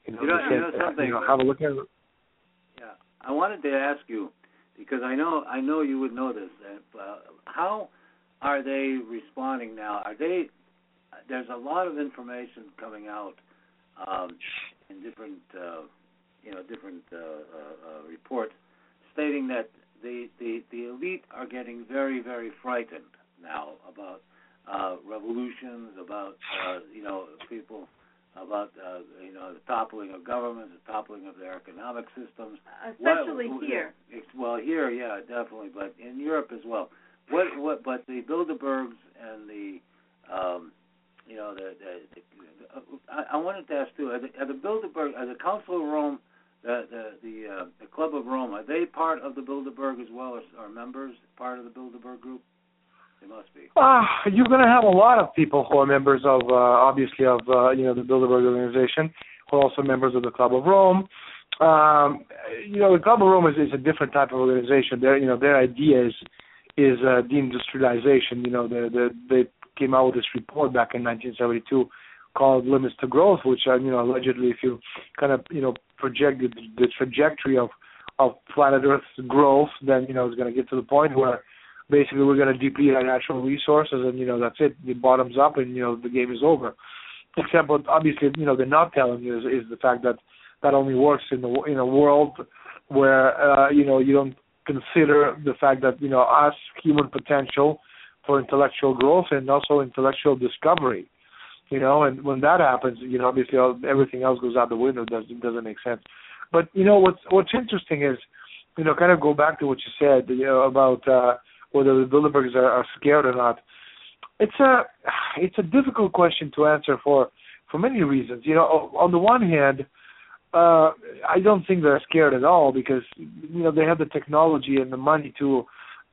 You know, you know, said, you know something. Uh, you know, have a look at it. Yeah, I wanted to ask you because I know I know you would know this. Uh, how are they responding now? Are they? There's a lot of information coming out um, in different, uh, you know, different uh, uh, uh, reports stating that the, the the elite are getting very very frightened now about uh, revolutions, about uh, you know people about uh, you know the toppling of governments, the toppling of their economic systems. Especially what, here. Well, here, yeah, definitely, but in Europe as well. What what? But the Bilderbergs and the um, you know the, the, the uh, I, I wanted to ask too. Are the, are the Bilderberg, are the Council of Rome, the the the, uh, the Club of Rome, are they part of the Bilderberg as well, or, or members part of the Bilderberg group? They must be. Uh, you're going to have a lot of people who are members of, uh, obviously, of uh, you know the Bilderberg organization, who are also members of the Club of Rome. Um, you know, the Club of Rome is, is a different type of organization. Their, you know, their idea is is uh, deindustrialization. You know, they, they they came out with this report back in 1972 called Limits to Growth, which are, you know, allegedly, if you kind of, you know, project the, trajectory of of planet Earth's growth, then you know it's going to get to the point where basically we're going to deplete our natural resources, and you know that's it. It bottoms up, and you know the game is over. Except, what obviously, you know, they're not telling you is, is the fact that that only works in the in a world where uh, you know you don't consider the fact that you know us human potential for intellectual growth and also intellectual discovery. You know, and when that happens, you know, obviously all, everything else goes out the window. Doesn't doesn't make sense. But you know what's what's interesting is, you know, kind of go back to what you said you know, about uh, whether the Bilderbergs are, are scared or not. It's a it's a difficult question to answer for for many reasons. You know, on the one hand, uh, I don't think they're scared at all because you know they have the technology and the money to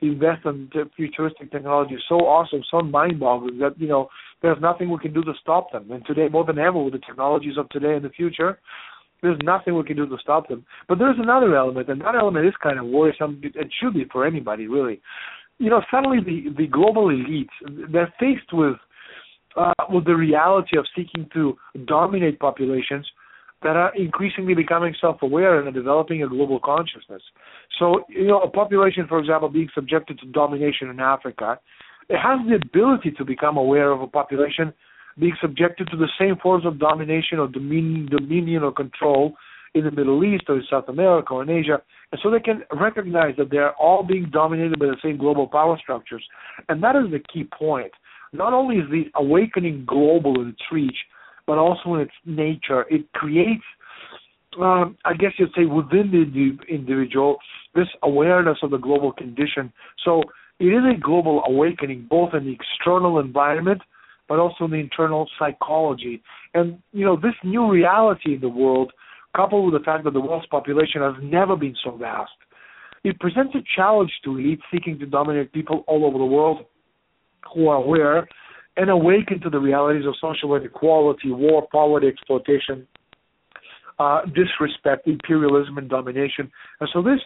invest in futuristic technology so awesome, so mind-boggling that you know there's nothing we can do to stop them. And today, more than ever, with the technologies of today and the future, there's nothing we can do to stop them. But there's another element, and that element is kind of worrisome. It should be for anybody, really you know, suddenly the the global elites they're faced with uh, with the reality of seeking to dominate populations that are increasingly becoming self-aware and are developing a global consciousness. So, you know, a population, for example, being subjected to domination in Africa, it has the ability to become aware of a population being subjected to the same forms of domination or dominion, dominion or control in the Middle East or in South America or in Asia and so they can recognize that they're all being dominated by the same global power structures. And that is the key point. Not only is the awakening global in its reach, but also in its nature. It creates um, I guess you'd say within the individual, this awareness of the global condition. So it is a global awakening, both in the external environment, but also in the internal psychology. And you know, this new reality in the world, coupled with the fact that the world's population has never been so vast, it presents a challenge to elites seeking to dominate people all over the world who are aware and awaken to the realities of social inequality, war, poverty, exploitation, uh, disrespect, imperialism, and domination. And so this,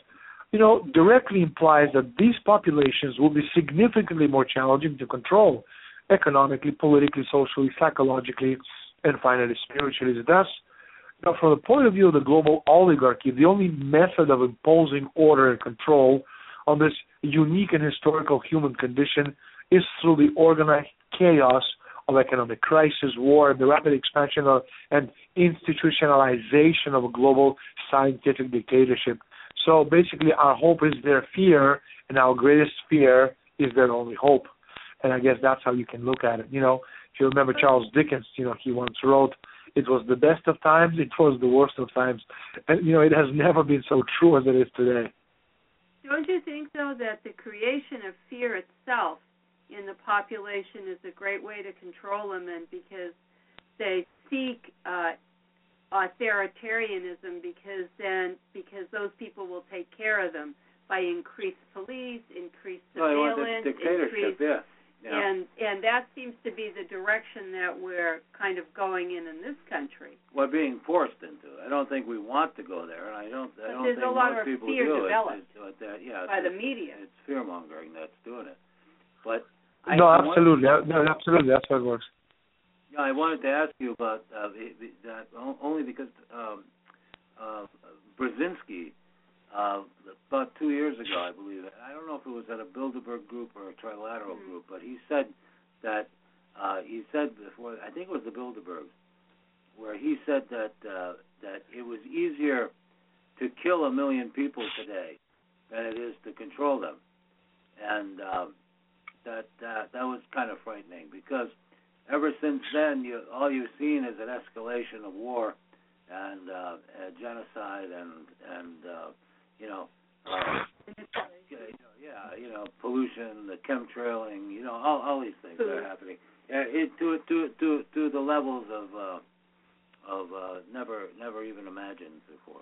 you know, directly implies that these populations will be significantly more challenging to control economically, politically, socially, psychologically, and finally spiritually. Thus, know, from the point of view of the global oligarchy, the only method of imposing order and control on this unique and historical human condition is through the organized chaos of economic crisis, war, the rapid expansion of, and institutionalization of a global scientific dictatorship. So basically, our hope is their fear, and our greatest fear is their only hope. And I guess that's how you can look at it. You know, if you remember Charles Dickens, you know, he once wrote, "It was the best of times, it was the worst of times," and you know, it has never been so true as it is today. Don't you think, though, that the creation of fear itself in the population is a great way to control them, and because they seek uh, authoritarianism, because then because those people will take care of them by increased police, increased surveillance, well, increased, yeah. Yeah. And and that seems to be the direction that we're kind of going in in this country. We're being forced into. I don't think we want to go there, and I don't. I But don't there's think a lot most of people fear do. developed It's, it's, that, yeah, by the media. It's fear mongering that's doing it. But I, no, I want- absolutely, no, absolutely, that's how it works. Yeah, I wanted to ask you about uh, the- the- that only because um, uh, Brzezinski, uh, about two years ago, I believe. I don't know if it was at a Bilderberg group or a trilateral Mhm. group, but he said that uh, he said before. I think it was the Bilderberg, where he said that uh, that it was easier to kill a million people today than it is to control them, and um, that that that was kind of frightening because ever since then, you, all you've seen is an escalation of war and uh, uh, genocide and and uh, you know, uh, yeah, you know, pollution, the chemtrailing, you know, all all these things are happening. Uh, it, to to to to the levels of uh, of uh, never never even imagined before.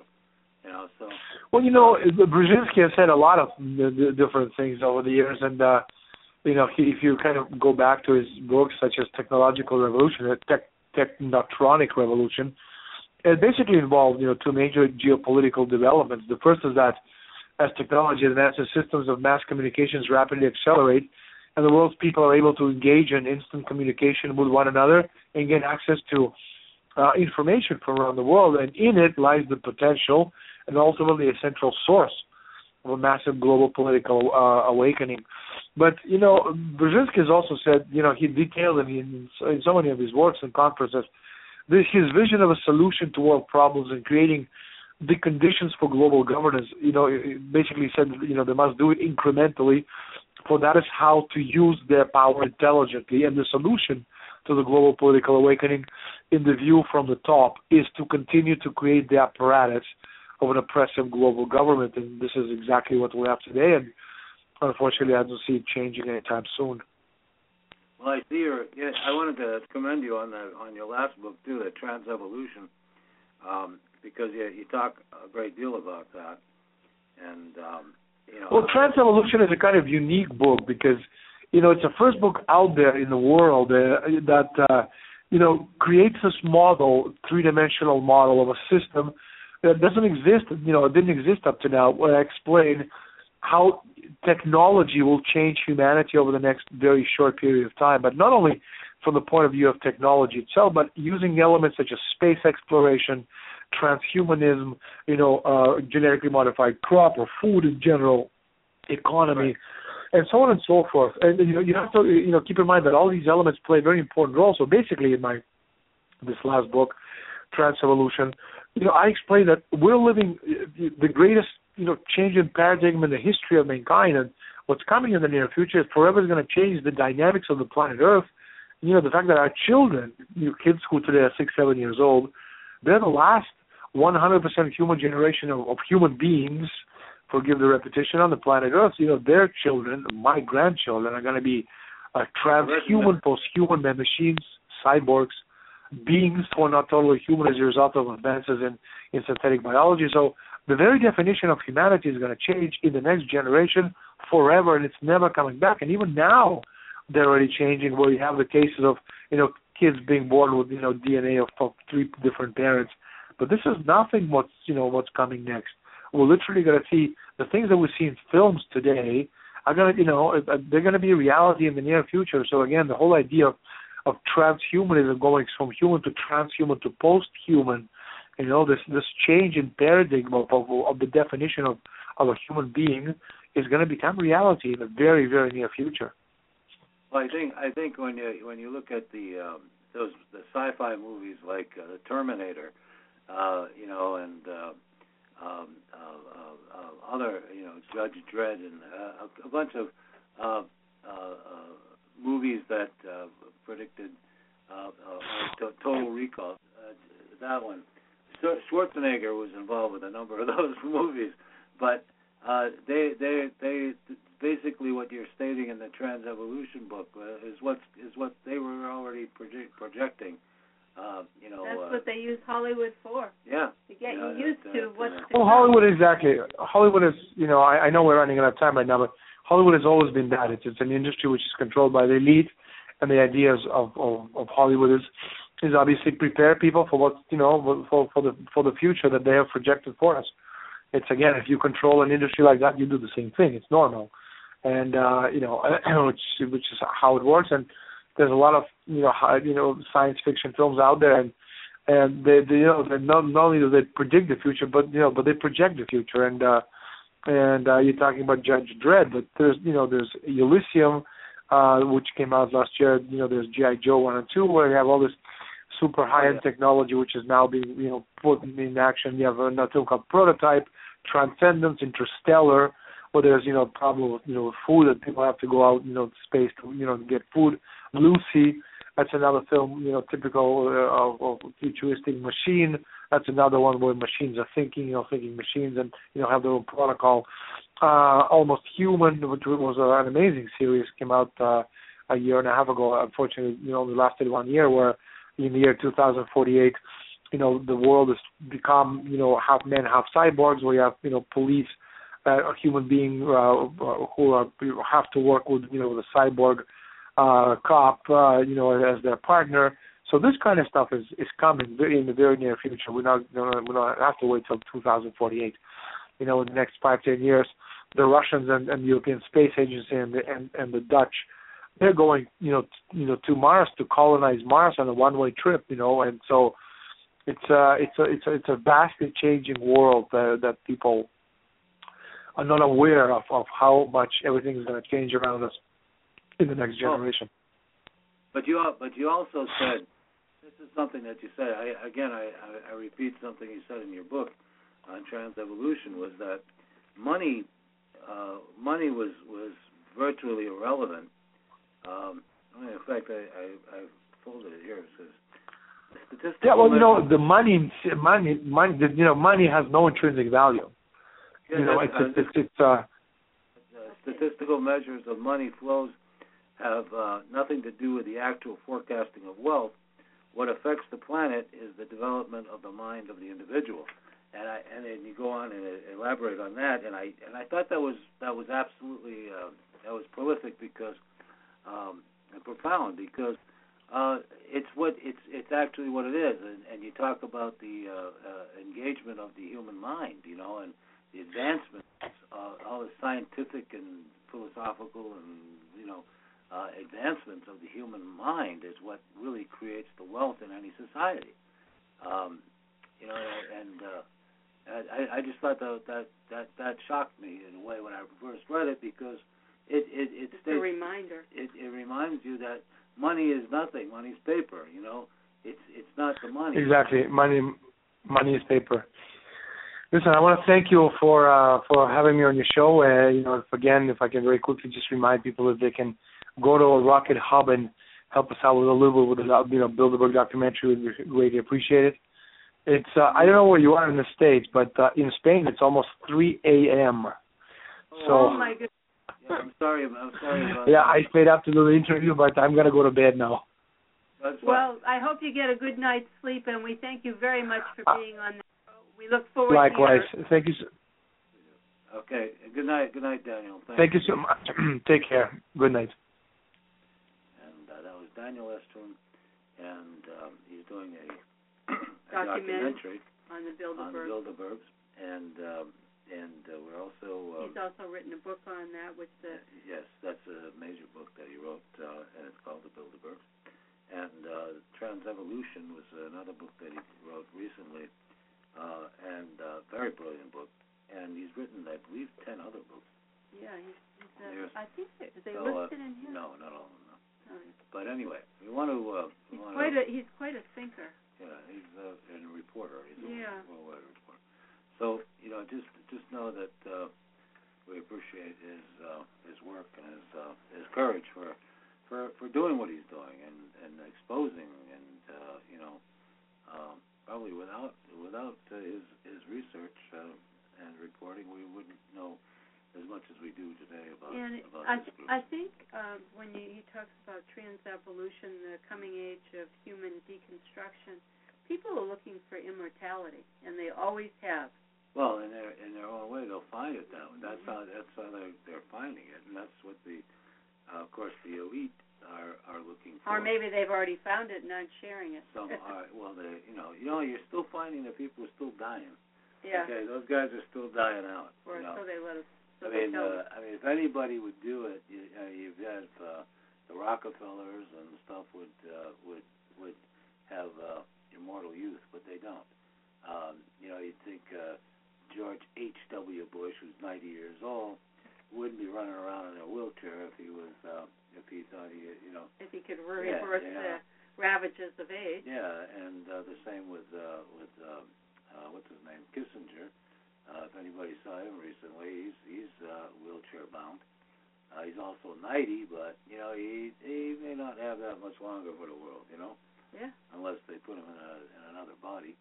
You know, so Well, you know, Brzezinski has said a lot of the different things over the years, and uh, you know, if you kind of go back to his books such as Technological Revolution, uh, Tech Technotronic Revolution, it basically involved you know two major geopolitical developments. The first is that as technology advances, systems of mass communications rapidly accelerate, and the world's people are able to engage in instant communication with one another and gain access to uh, information from around the world. And in it lies the potential and ultimately a central source of a massive global political uh, awakening. But you know, Brzezinski has also said, you know, he detailed in, in, in so many of his works and conferences this his vision of a solution to world problems and creating the conditions for global governance. You know, basically said, you know, they must do it incrementally, for that is how to use their power intelligently. And the solution to the global political awakening, in the view from the top, is to continue to create the apparatus of an oppressive global government, and this is exactly what we have today. And unfortunately, I don't see it changing anytime soon. Well, I see your. Yeah, I wanted to commend you on the on your last book too, the Trans Evolution, um, because you you talk a great deal about that, and um, you know. Well, Trans Evolution is a kind of unique book because, you know, it's the first book out there in the world uh, that, uh, you know, creates this model, three-dimensional model of a system that doesn't exist, you know, it didn't exist up to now, where I explain how technology will change humanity over the next very short period of time, but not only from the point of view of technology itself, but using elements such as space exploration, transhumanism, you know, uh, genetically modified crop or food in general, economy, and so on and so forth. And you know, you have to you know keep in mind that all these elements play a very important role. So basically, in my this last book, Trans Evolution, you know, I explain that we're living the greatest you know change in paradigm in the history of mankind, and what's coming in the near future is forever going to change the dynamics of the planet Earth. You know, the fact that our children, you know, kids who today are six, seven years old, they're the last 100% human generation of, of human beings, forgive the repetition, on the planet Earth, you know, their children, my grandchildren, are going to be uh, transhuman, post-human machines, cyborgs, beings who are not totally human as a result of advances in, in synthetic biology. So the very definition of humanity is going to change in the next generation forever, and it's never coming back. And even now, they're already changing. Where you have the cases of you know kids being born with you know DNA of, of three different parents, but this is nothing. What's you know what's coming next? We're literally going to see the things that we see in films today are going to you know uh, they're going to be reality in the near future. So again, the whole idea of of transhumanism going from human to transhuman to post-human you know, this this change in paradigm of of, of the definition of of a human being is going to become reality in the very very near future. Well, I think I think when you when you look at the um, those the sci-fi movies like uh, the Terminator, uh, you know, and uh, um, uh, uh, uh, other, you know, Judge Dredd, and uh, a, a bunch of uh, uh, uh, movies that uh, predicted uh, uh, to- Total Recall. Uh, that one. Schwarzenegger was involved with a number of those movies, but uh, they they they basically what you're stating in the Trans Evolution book uh, is what is what they were already project, projecting. Uh, you know, that's uh, what they use Hollywood for. Yeah, to get you, you used that, to what's. Well, Hollywood exactly. Hollywood is, you know, I, I know we're running out of time right now, but Hollywood has always been that. It's, it's an industry which is controlled by the elite, and the ideas of of, of Hollywood is is obviously prepare people for what you know for for the for the future that they have projected for us. It's again, if you control an industry like that, you do the same thing. It's normal, and uh, you know, which which is how it works. And there's a lot of you know high, you know science fiction films out there, and and they, they you know they not not only do they predict the future, but you know but they project the future. And uh, and uh, you're talking about Judge Dredd, but there's you know there's Elysium, uh, which came out last year. You know there's GI Joe one and two, where you have all this super high end yeah. technology which is now being you know put in action. You have another film called Prototype, Transcendence, Interstellar, where there's you know problem with you know food that people have to go out you know to space to you know get food. Lucy, that's another film you know typical uh, of, of futuristic machine. That's another one where machines are thinking, you know, thinking machines, and you know have their own protocol. Uh, Almost Human, which was uh, an amazing series, came out uh, a year and a half ago. Unfortunately, you know, only lasted one year. Where in the year 2048, you know, the world has become, you know, half men, half cyborgs, where you have, you know, police, uh, a human being uh, who are, have to work with, you know, with a cyborg uh, cop, uh, you know, as their partner. So this kind of stuff is is coming in the very near future. We're not gonna we don't have to wait till 2048. You know, in the next five ten years, the Russians and, and European Space Agency and the and, and the Dutch they're going, you know, t- you know, to Mars to colonize Mars on a one-way trip, you know, and so it's a it's a it's a it's a vastly changing world uh, that people are not aware of of how much everything is going to change around us in the next generation. But you but you also said this is something that you said. I again I, I, I repeat something you said in your book on trans evolution was that money uh, money was was virtually irrelevant. Um, in fact, I I, I folded it here. It says. Yeah, well, you know, the money, money, money, you know, money has no intrinsic value. Yeah, you know, it's uh, it's it's, uh, statistical measures of money flows have uh, nothing to do with the actual forecasting of wealth. What affects the planet is the development of the mind of the individual. And I and then you go on and elaborate on that. And I and I thought that was that was absolutely uh, that was prolific because um, profound because uh, it's what it's it's actually what it is. And, and you talk about the uh, uh, engagement of the human mind, you know, and the advancements, uh, all the scientific and philosophical and you know uh, advancements of the human mind is what really creates the wealth in any society. Um, you know, and uh, I, I just thought that that that that shocked me in a way when I first read it because it it it It's a reminder. it, it reminds you that money is nothing. Money's paper. You know, it's it's not the money. exactly money. Money is paper. Listen, I want to thank you for uh, for having me on your show. Uh, you know, if, again, if I can very quickly just remind people that they can go to a RocketHub and help us out with a little bit with the you know Bilderberg documentary. We'd greatly appreciate it. It's uh, I don't know where you are in the states, but uh, in Spain it's almost 3 a.m. So oh my goodness. Yeah, I'm sorry. I'm sorry about yeah, that. I stayed up to do the interview, but I'm gonna go to bed now. That's fine. Well, I hope you get a good night's sleep, and we thank you very much for Uh, being on the show. We look forward Likewise, to your thank you. So, okay. Good night. Good night, Daniel. Thank, thank you so much. Take care. Good night. And uh, that was Daniel Estulin, and um, he's doing a, a documentary on the on the Bilderberg. Bilderbergs, and um, and uh, we're also um, He's also written a book on that, which the yes, that's a major book that he wrote, uh, and it's called The Bilderbergs. And uh, Transevolution was another book that he wrote recently, uh, and uh, very brilliant book. And he's written, I believe, ten other books. yeah, he's, he's There's- uh, I think they, they So, uh, listed in here. No, not all of them. No. No, But anyway, we want to. Uh, he's want quite to, a he's quite a thinker. Yeah, he's uh, and a reporter. He's a Yeah. worldwide reporter. So you know, just just know that uh, we appreciate his uh, his work and his uh, his courage for for for doing what he's doing and and exposing and uh, you know um, probably without without uh, his his research uh, and reporting we wouldn't know as much as we do today about And about I this th- group. I think um, when you, he talks about trans-evolution, the coming age of human deconstruction, people are looking for immortality, and they always have. Well, in their in their own way, they'll find it that way. That's how that's how they're they're finding it, and that's what the, uh, of course, the elite are are looking for. Or maybe they've already found it and not sharing it. some are. Well, they you know you know you're still finding that people are still dying. yeah. Okay, those guys are still dying out. Or you know. so they let us. So I mean, uh. I mean, if anybody would do it, you, uh, you've got uh, the Rockefellers and stuff would uh, would would have uh, immortal youth, but they don't. Um, you know, you'd think uh, George H. W. Bush, who's 90 years old, wouldn't be running around in a wheelchair if he was uh, if he thought he, you know. if he could yeah, reverse yeah. the ravages of age. Yeah, and uh, the same with uh, with uh, uh, what's his name, Kissinger. Uh, if anybody saw him recently, he's he's uh, wheelchair bound. Uh, he's also 90, but you know he he may not have that much longer for the world, you know, Yeah. unless they put him in, a, in another body.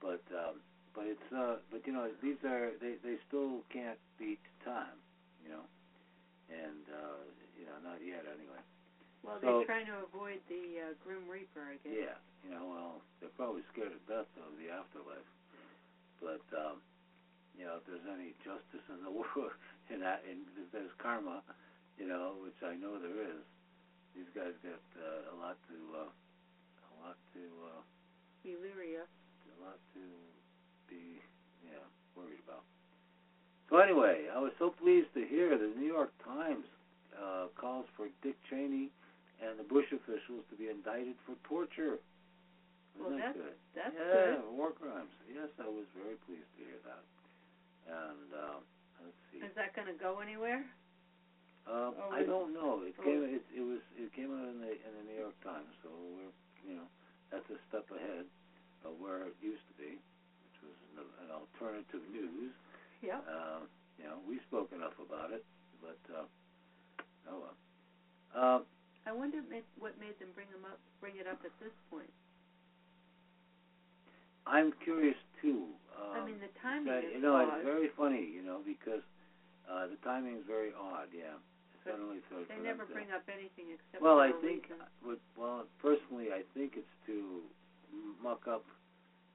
But um, but it's uh, but you know these are they they still can't beat time, you know, and uh, you know not yet anyway. Well, So- they're trying to avoid the uh, Grim Reaper, I guess. Yeah, you know, well, they're probably scared to death of the afterlife. But um, you know, if there's any justice in the world, in that, and if there's karma, you know, which I know there is, these guys got uh, a lot to, uh, a lot to, uh, Illyria. a lot to be, yeah, worried about. So anyway, I was so pleased to hear the New York Times uh, calls for Dick Cheney and the Bush officials to be indicted for torture. Well, Isn't that that's good? that's yeah, good. war crimes. Yes, I was very pleased to hear that. And uh, let's see. Is that going to go anywhere? Um, Oh, I don't know. It came. It, it was. It came out in the in the New York Times. So we're, you know, that's a step ahead of where it used to be, an, alternative news. Yeah. Uh, you know, we spoke enough about it, but uh, oh well. Uh, I wonder what made them bring them up, bring it up at this point. I'm curious too. Um, I mean, the timing that, is you know, odd. it's very funny, you know, because uh, the timing is very odd. Yeah, But suddenly They never them to- bring up anything except Well, for I think, reason. well, personally, I think it's to muck up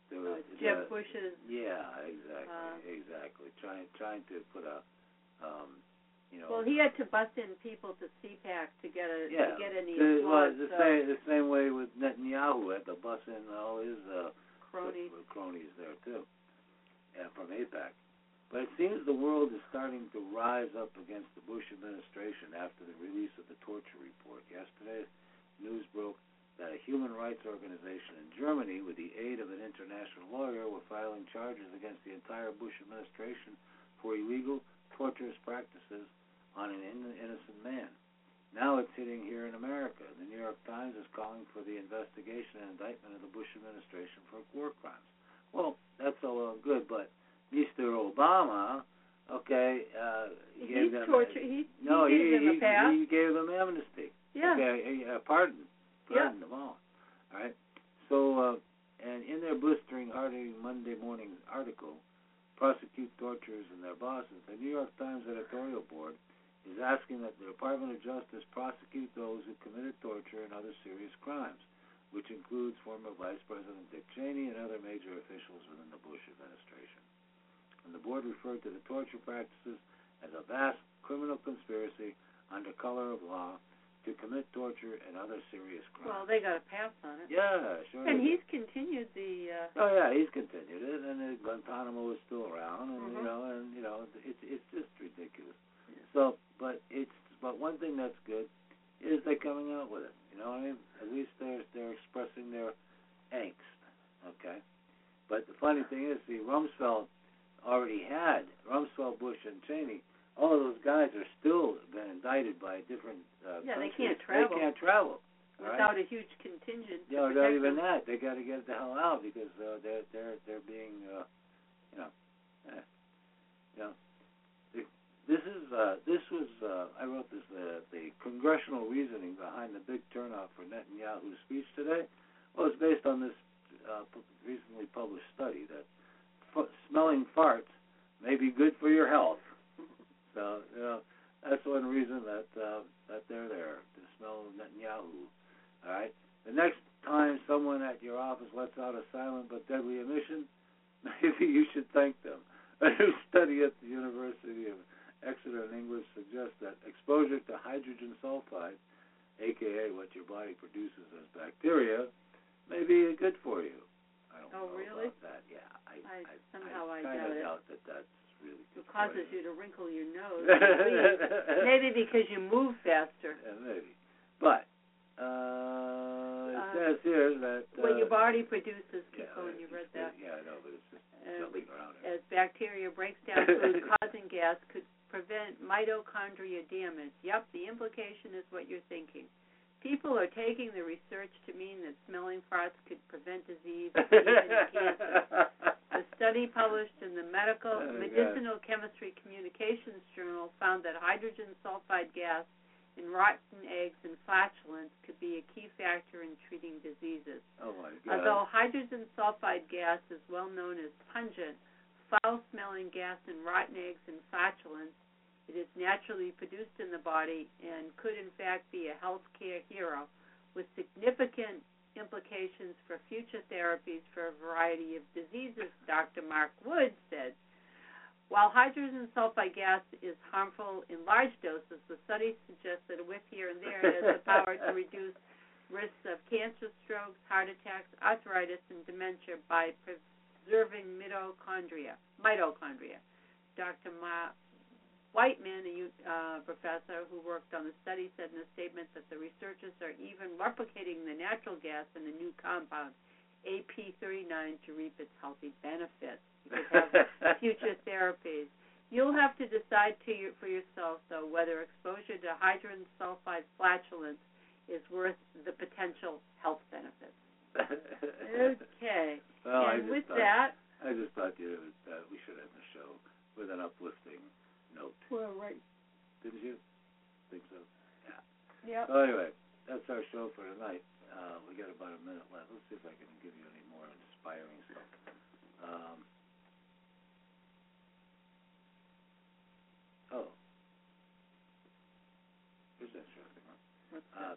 the, Uh, the Jeb Bush's. Yeah, exactly, uh, exactly. Trying, trying to put a, um, you know. Well, he had to bust in people to CPAC to get a yeah, to get any the, well, the so same, the same way with Netanyahu had to bust in all his uh, cronies. with cronies there too, and from AIPAC. But it seems the world is starting to rise up against the Bush administration after the release of the torture report. Yesterday, news broke that a human rights organization in Germany, with the aid of an international lawyer, were filing charges against the entire Bush administration for illegal, torturous practices on an innocent man. Now it's hitting here in America. The New York Times is calling for the investigation and indictment of the Bush administration for war crimes. Well, that's all well good, but Mr. Obama, okay, uh, He gave them tortured. He, no, he gave he, them a pass. he, he gave them amnesty. yeah. Okay, a, a pardon. Yeah. Pardon them all. All right. So, uh, and in their blistering, hardy Monday morning article, Prosecute Torturers and Their Bosses, the New York Times editorial board is asking that the Department of Justice prosecute those who committed torture and other serious crimes, which includes former Vice President Dick Cheney and other major officials within the Bush administration. And the board referred to the torture practices as a vast criminal conspiracy under color of law to commit torture and other serious crimes. Well, they got a pass on it. yeah, sure. And he's continued the. Uh, Oh yeah, he's continued it, and Guantanamo is still around, and you Mhm. know, and you know, it's it's just ridiculous. So, but it's but one thing that's good is they're coming out with it. You know what I mean? At least they're they're expressing their angst. Okay. But the funny thing is, see, Rumsfeld already had Rumsfeld, Bush, and Cheney. All of those guys are still been indicted by different uh, Yeah, they can't travel. They can't travel. all right? without a huge contingent. Yeah, not even them. that. They got to get the hell out because uh, they're they're they're being, uh, you know, eh, you know. This is uh, this was uh, I wrote this uh, the congressional reasoning behind the big turnout for Netanyahu's speech today. Well, it's based on this uh, recently published study that f- smelling farts may be good for your health. So you know that's one reason that uh, that they're there to smell Netanyahu. All right. The next time someone at your office lets out a silent but deadly emission, maybe you should thank them. A new study at the University of Exeter in English suggests that exposure to hydrogen sulfide, aka what your body produces as bacteria, may be good for you. I don't Oh, know really? about that. Yeah, I, I- I, somehow I kind doubt it. doubt that that's really good It causes you to wrinkle your nose. Maybe because you move faster. Yeah, maybe. But uh, it Uh, says here that uh, What your body produces, yeah, Kiko, and you read that. Yeah, I know, but it's just Uh, jumping around. here. as bacteria breaks down food causing gas could prevent mitochondria damage. Yep, the implication is what you're thinking. People are taking the research to mean that smelling farts could prevent disease, even cancer. A study published in the Medical Oh, God. Medicinal Chemistry Communications Journal found that hydrogen sulfide gas in rotten eggs and flatulence could be a key factor in treating diseases. oh my God. Although hydrogen sulfide gas is well known as pungent, foul smelling gas in rotten eggs and flatulence, it is naturally produced in the body and could in fact be a healthcare hero with significant implications for future therapies for a variety of diseases, Dr. Mark Wood said. While hydrogen sulfide gas is harmful in large doses, the study suggests that a whiff here and there has the power to reduce risks of cancer, strokes, heart attacks, arthritis, and dementia by preserving mitochondria. Mitochondria. Dr. Ma Whiteman, a u- uh, professor who worked on the study, said in a statement that the researchers are even replicating the natural gas in a new compound, AP39, to reap its healthy benefits. You could have future therapies. You'll have to decide to you, for yourself, though, whether exposure to hydrogen sulfide flatulence is worth the potential health benefits. Okay. well, and with thought, that, I just thought you uh, we should end the show with an uplifting note. well, right. Didn't you? Think so? Yep. So anyway, that's our show for tonight. Uh, we got about a minute left. Let's see if I can give you any more inspiring stuff. Um, oh, here's interesting. Huh? What's Uh,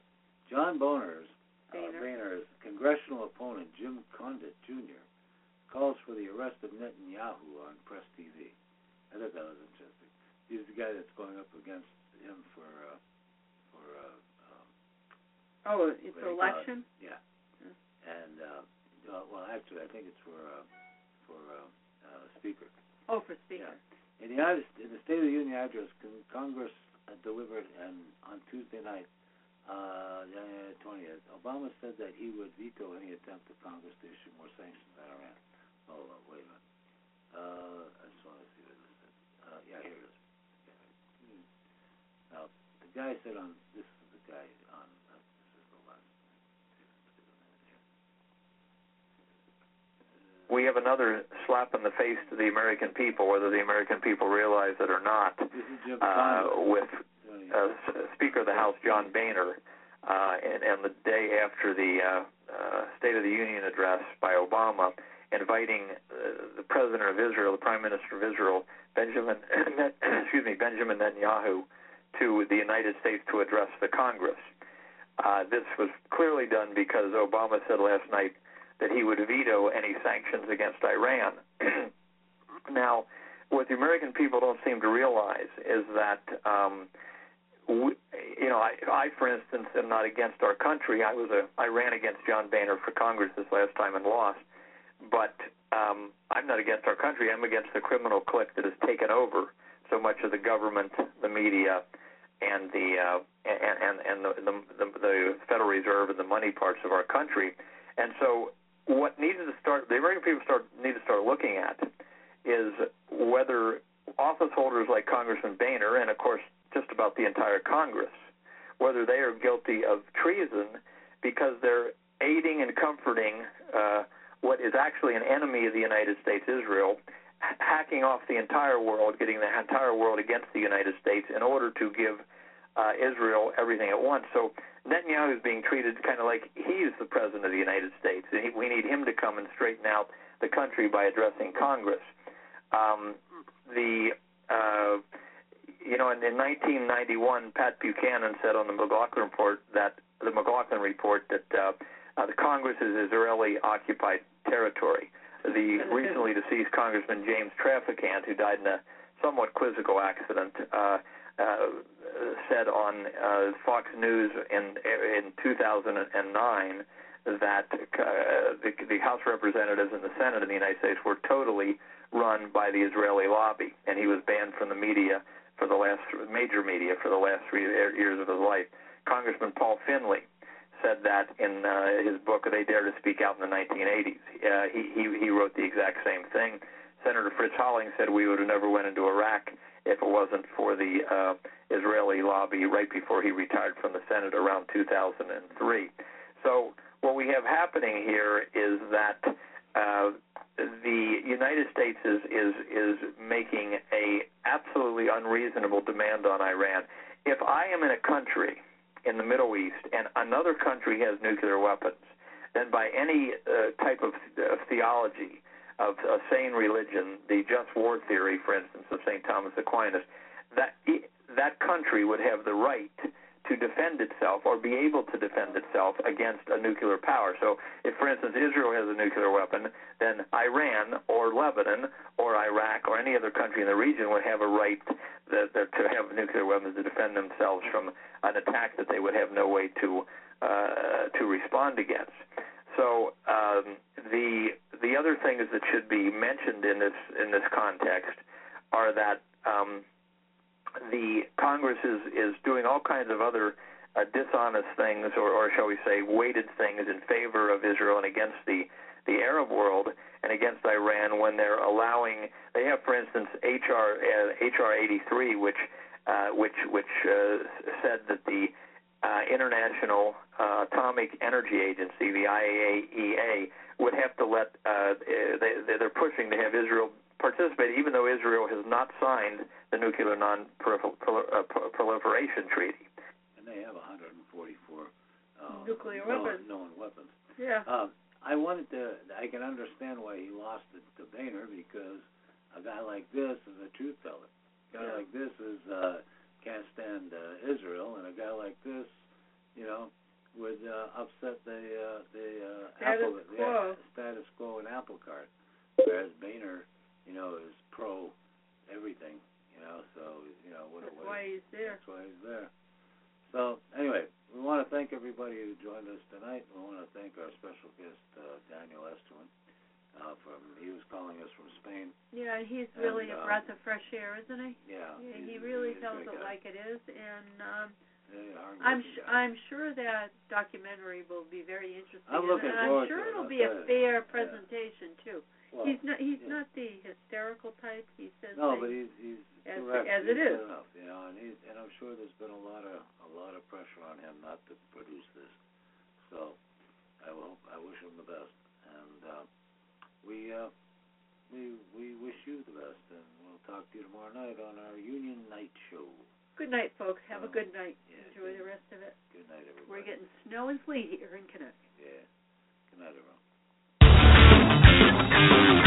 John Boner's uh, Boehner's congressional opponent Jim Condit Jr. calls for the arrest of Netanyahu on Press TV. I thought that was interesting. He's the guy that's going up against him for uh, for uh, um, Oh, it's what do it? election? Yeah. Hmm. And uh, well, well, actually, I think it's for uh, for uh, uh, speaker. Oh, for speaker. Yeah. In the United, in the State of the Union address, con- Congress uh, delivered and on Tuesday night, uh, January twentieth, Obama said that he would veto any attempt of Congress to issue more sanctions on Iran. Oh, uh, wait a minute. Uh, I just want to see what this is. Uh, yeah, here it is. Hmm. Now, the guy said on this is the guy on uh, this is the last. we have another slap in the face to the American people, whether the American people realize it or not, This is Jim uh, with uh, Speaker of the House John Boehner, uh, and, and the day after the uh, uh, State of the Union address by Obama, inviting uh, the president of Israel, the prime minister of Israel, Benjamin, excuse me, Benjamin Netanyahu, to the United States to address the Congress. Uh, this was clearly done because Obama said last night that he would veto any sanctions against Iran. now, what the American people don't seem to realize is that, um, we, you know, I, I, for instance, am not against our country. I was a, I ran against John Boehner for Congress this last time and lost. But um, I'm not against our country. I'm against the criminal clique that has taken over so much of the government, the media, and the uh, and and, and the, the the Federal Reserve and the money parts of our country. And so, what needs to start the American people start need to start looking at is whether office holders like Congressman Boehner and of course just about the entire Congress, whether they are guilty of treason because they're aiding and comforting uh, what is actually an enemy of the United States, Israel, hacking off the entire world, getting the entire world against the United States in order to give uh, Israel everything at once. So Netanyahu is being treated kind of like he is the president of the United States. He, we need him to come and straighten out the country by addressing Congress. Um, the uh, you know, in, in 1991, Pat Buchanan said on the McLaughlin report that the McLaughlin report that uh, uh, the Congress is Israeli occupied territory. The recently deceased Congressman James Traficant, who died in a somewhat quizzical accident, uh, uh, said on uh, Fox News in in 2009 that uh, the, the House Representatives and the Senate in the United States were totally run by the Israeli lobby, and he was banned from the media for the last major media for the last three years of his life. Congressman Paul Findley said that in uh, his book They Dare to Speak Out in the 1980s. Uh, he, he he wrote the exact same thing. Senator Fritz Holling said we would have never went into Iraq if it wasn't for the uh, Israeli lobby right before he retired from the Senate around 2003. So what we have happening here is that uh, the United States is is is making a absolutely unreasonable demand on Iran. If I am in a country in the Middle East and another country has nuclear weapons, then by any uh, type of uh, theology of a sane religion, the just war theory, for instance, of St. Thomas Aquinas, that that country would have the right to defend itself or be able to defend itself against a nuclear power. So, if, for instance, Israel has a nuclear weapon, then Iran or Lebanon or Iraq or any other country in the region would have a right that, that, to have nuclear weapons to defend themselves from an attack that they would have no way to uh, to respond against. So um, the the other things that should be mentioned in this in this context are that um, the Congress is is doing all kinds of other uh, dishonest things, or, or shall we say, weighted things in favor of Israel and against the the Arab world and against Iran when they're allowing. They have, for instance, HR uh, HR 83, which uh, which which uh, said that the uh, International uh, Atomic Energy Agency, the IAEA, would have to let. Uh, they, they're pushing to have Israel participate, even though Israel has not signed the Nuclear Non-Proliferation uh, Treaty. And they have 144 uh, nuclear known, weapons. known weapons. Yeah. Uh, I wanted to. I can understand why he lost it to Boehner because a guy like this is a truth teller. A guy Yeah. like this is uh, can't stand uh, Israel, and a guy like this, you know, would uh, upset the uh, the uh, Status apple quo. the status quo and apple cart. Whereas Boehner, you know, is pro everything. You know, so you know what. That's what why he's there. that's why he's there. So anyway, we want to thank everybody who joined us tonight. We want to thank our special guest uh, Daniel Estulin. Uh, from he was calling us from Spain. Yeah, he's And, really a uh, breath of fresh air, isn't he? Yeah, Yeah, he really tells it guy. like it is, and um, Yeah, I'm sh- guy. I'm sure that documentary will be very interesting. I'm looking and- and I'm sure to it, it'll I'll be a fair Yeah. presentation too. Well, he's not he's yeah. not the hysterical type. He says no, but he's he's as- direct. as he's it is. enough, you know, and he's and I'm sure there's been a lot of a lot of pressure on him not to produce this. So I will I wish him the best, and uh, we uh, we we wish you the best, and we'll talk to you tomorrow night on our Union Night Show. good night, folks. Have a Oh, good night. yeah, Enjoy good. the rest of it. Good night, everybody. We're getting snow and sleet here in Connecticut. yeah. Good night, everyone. Thank you.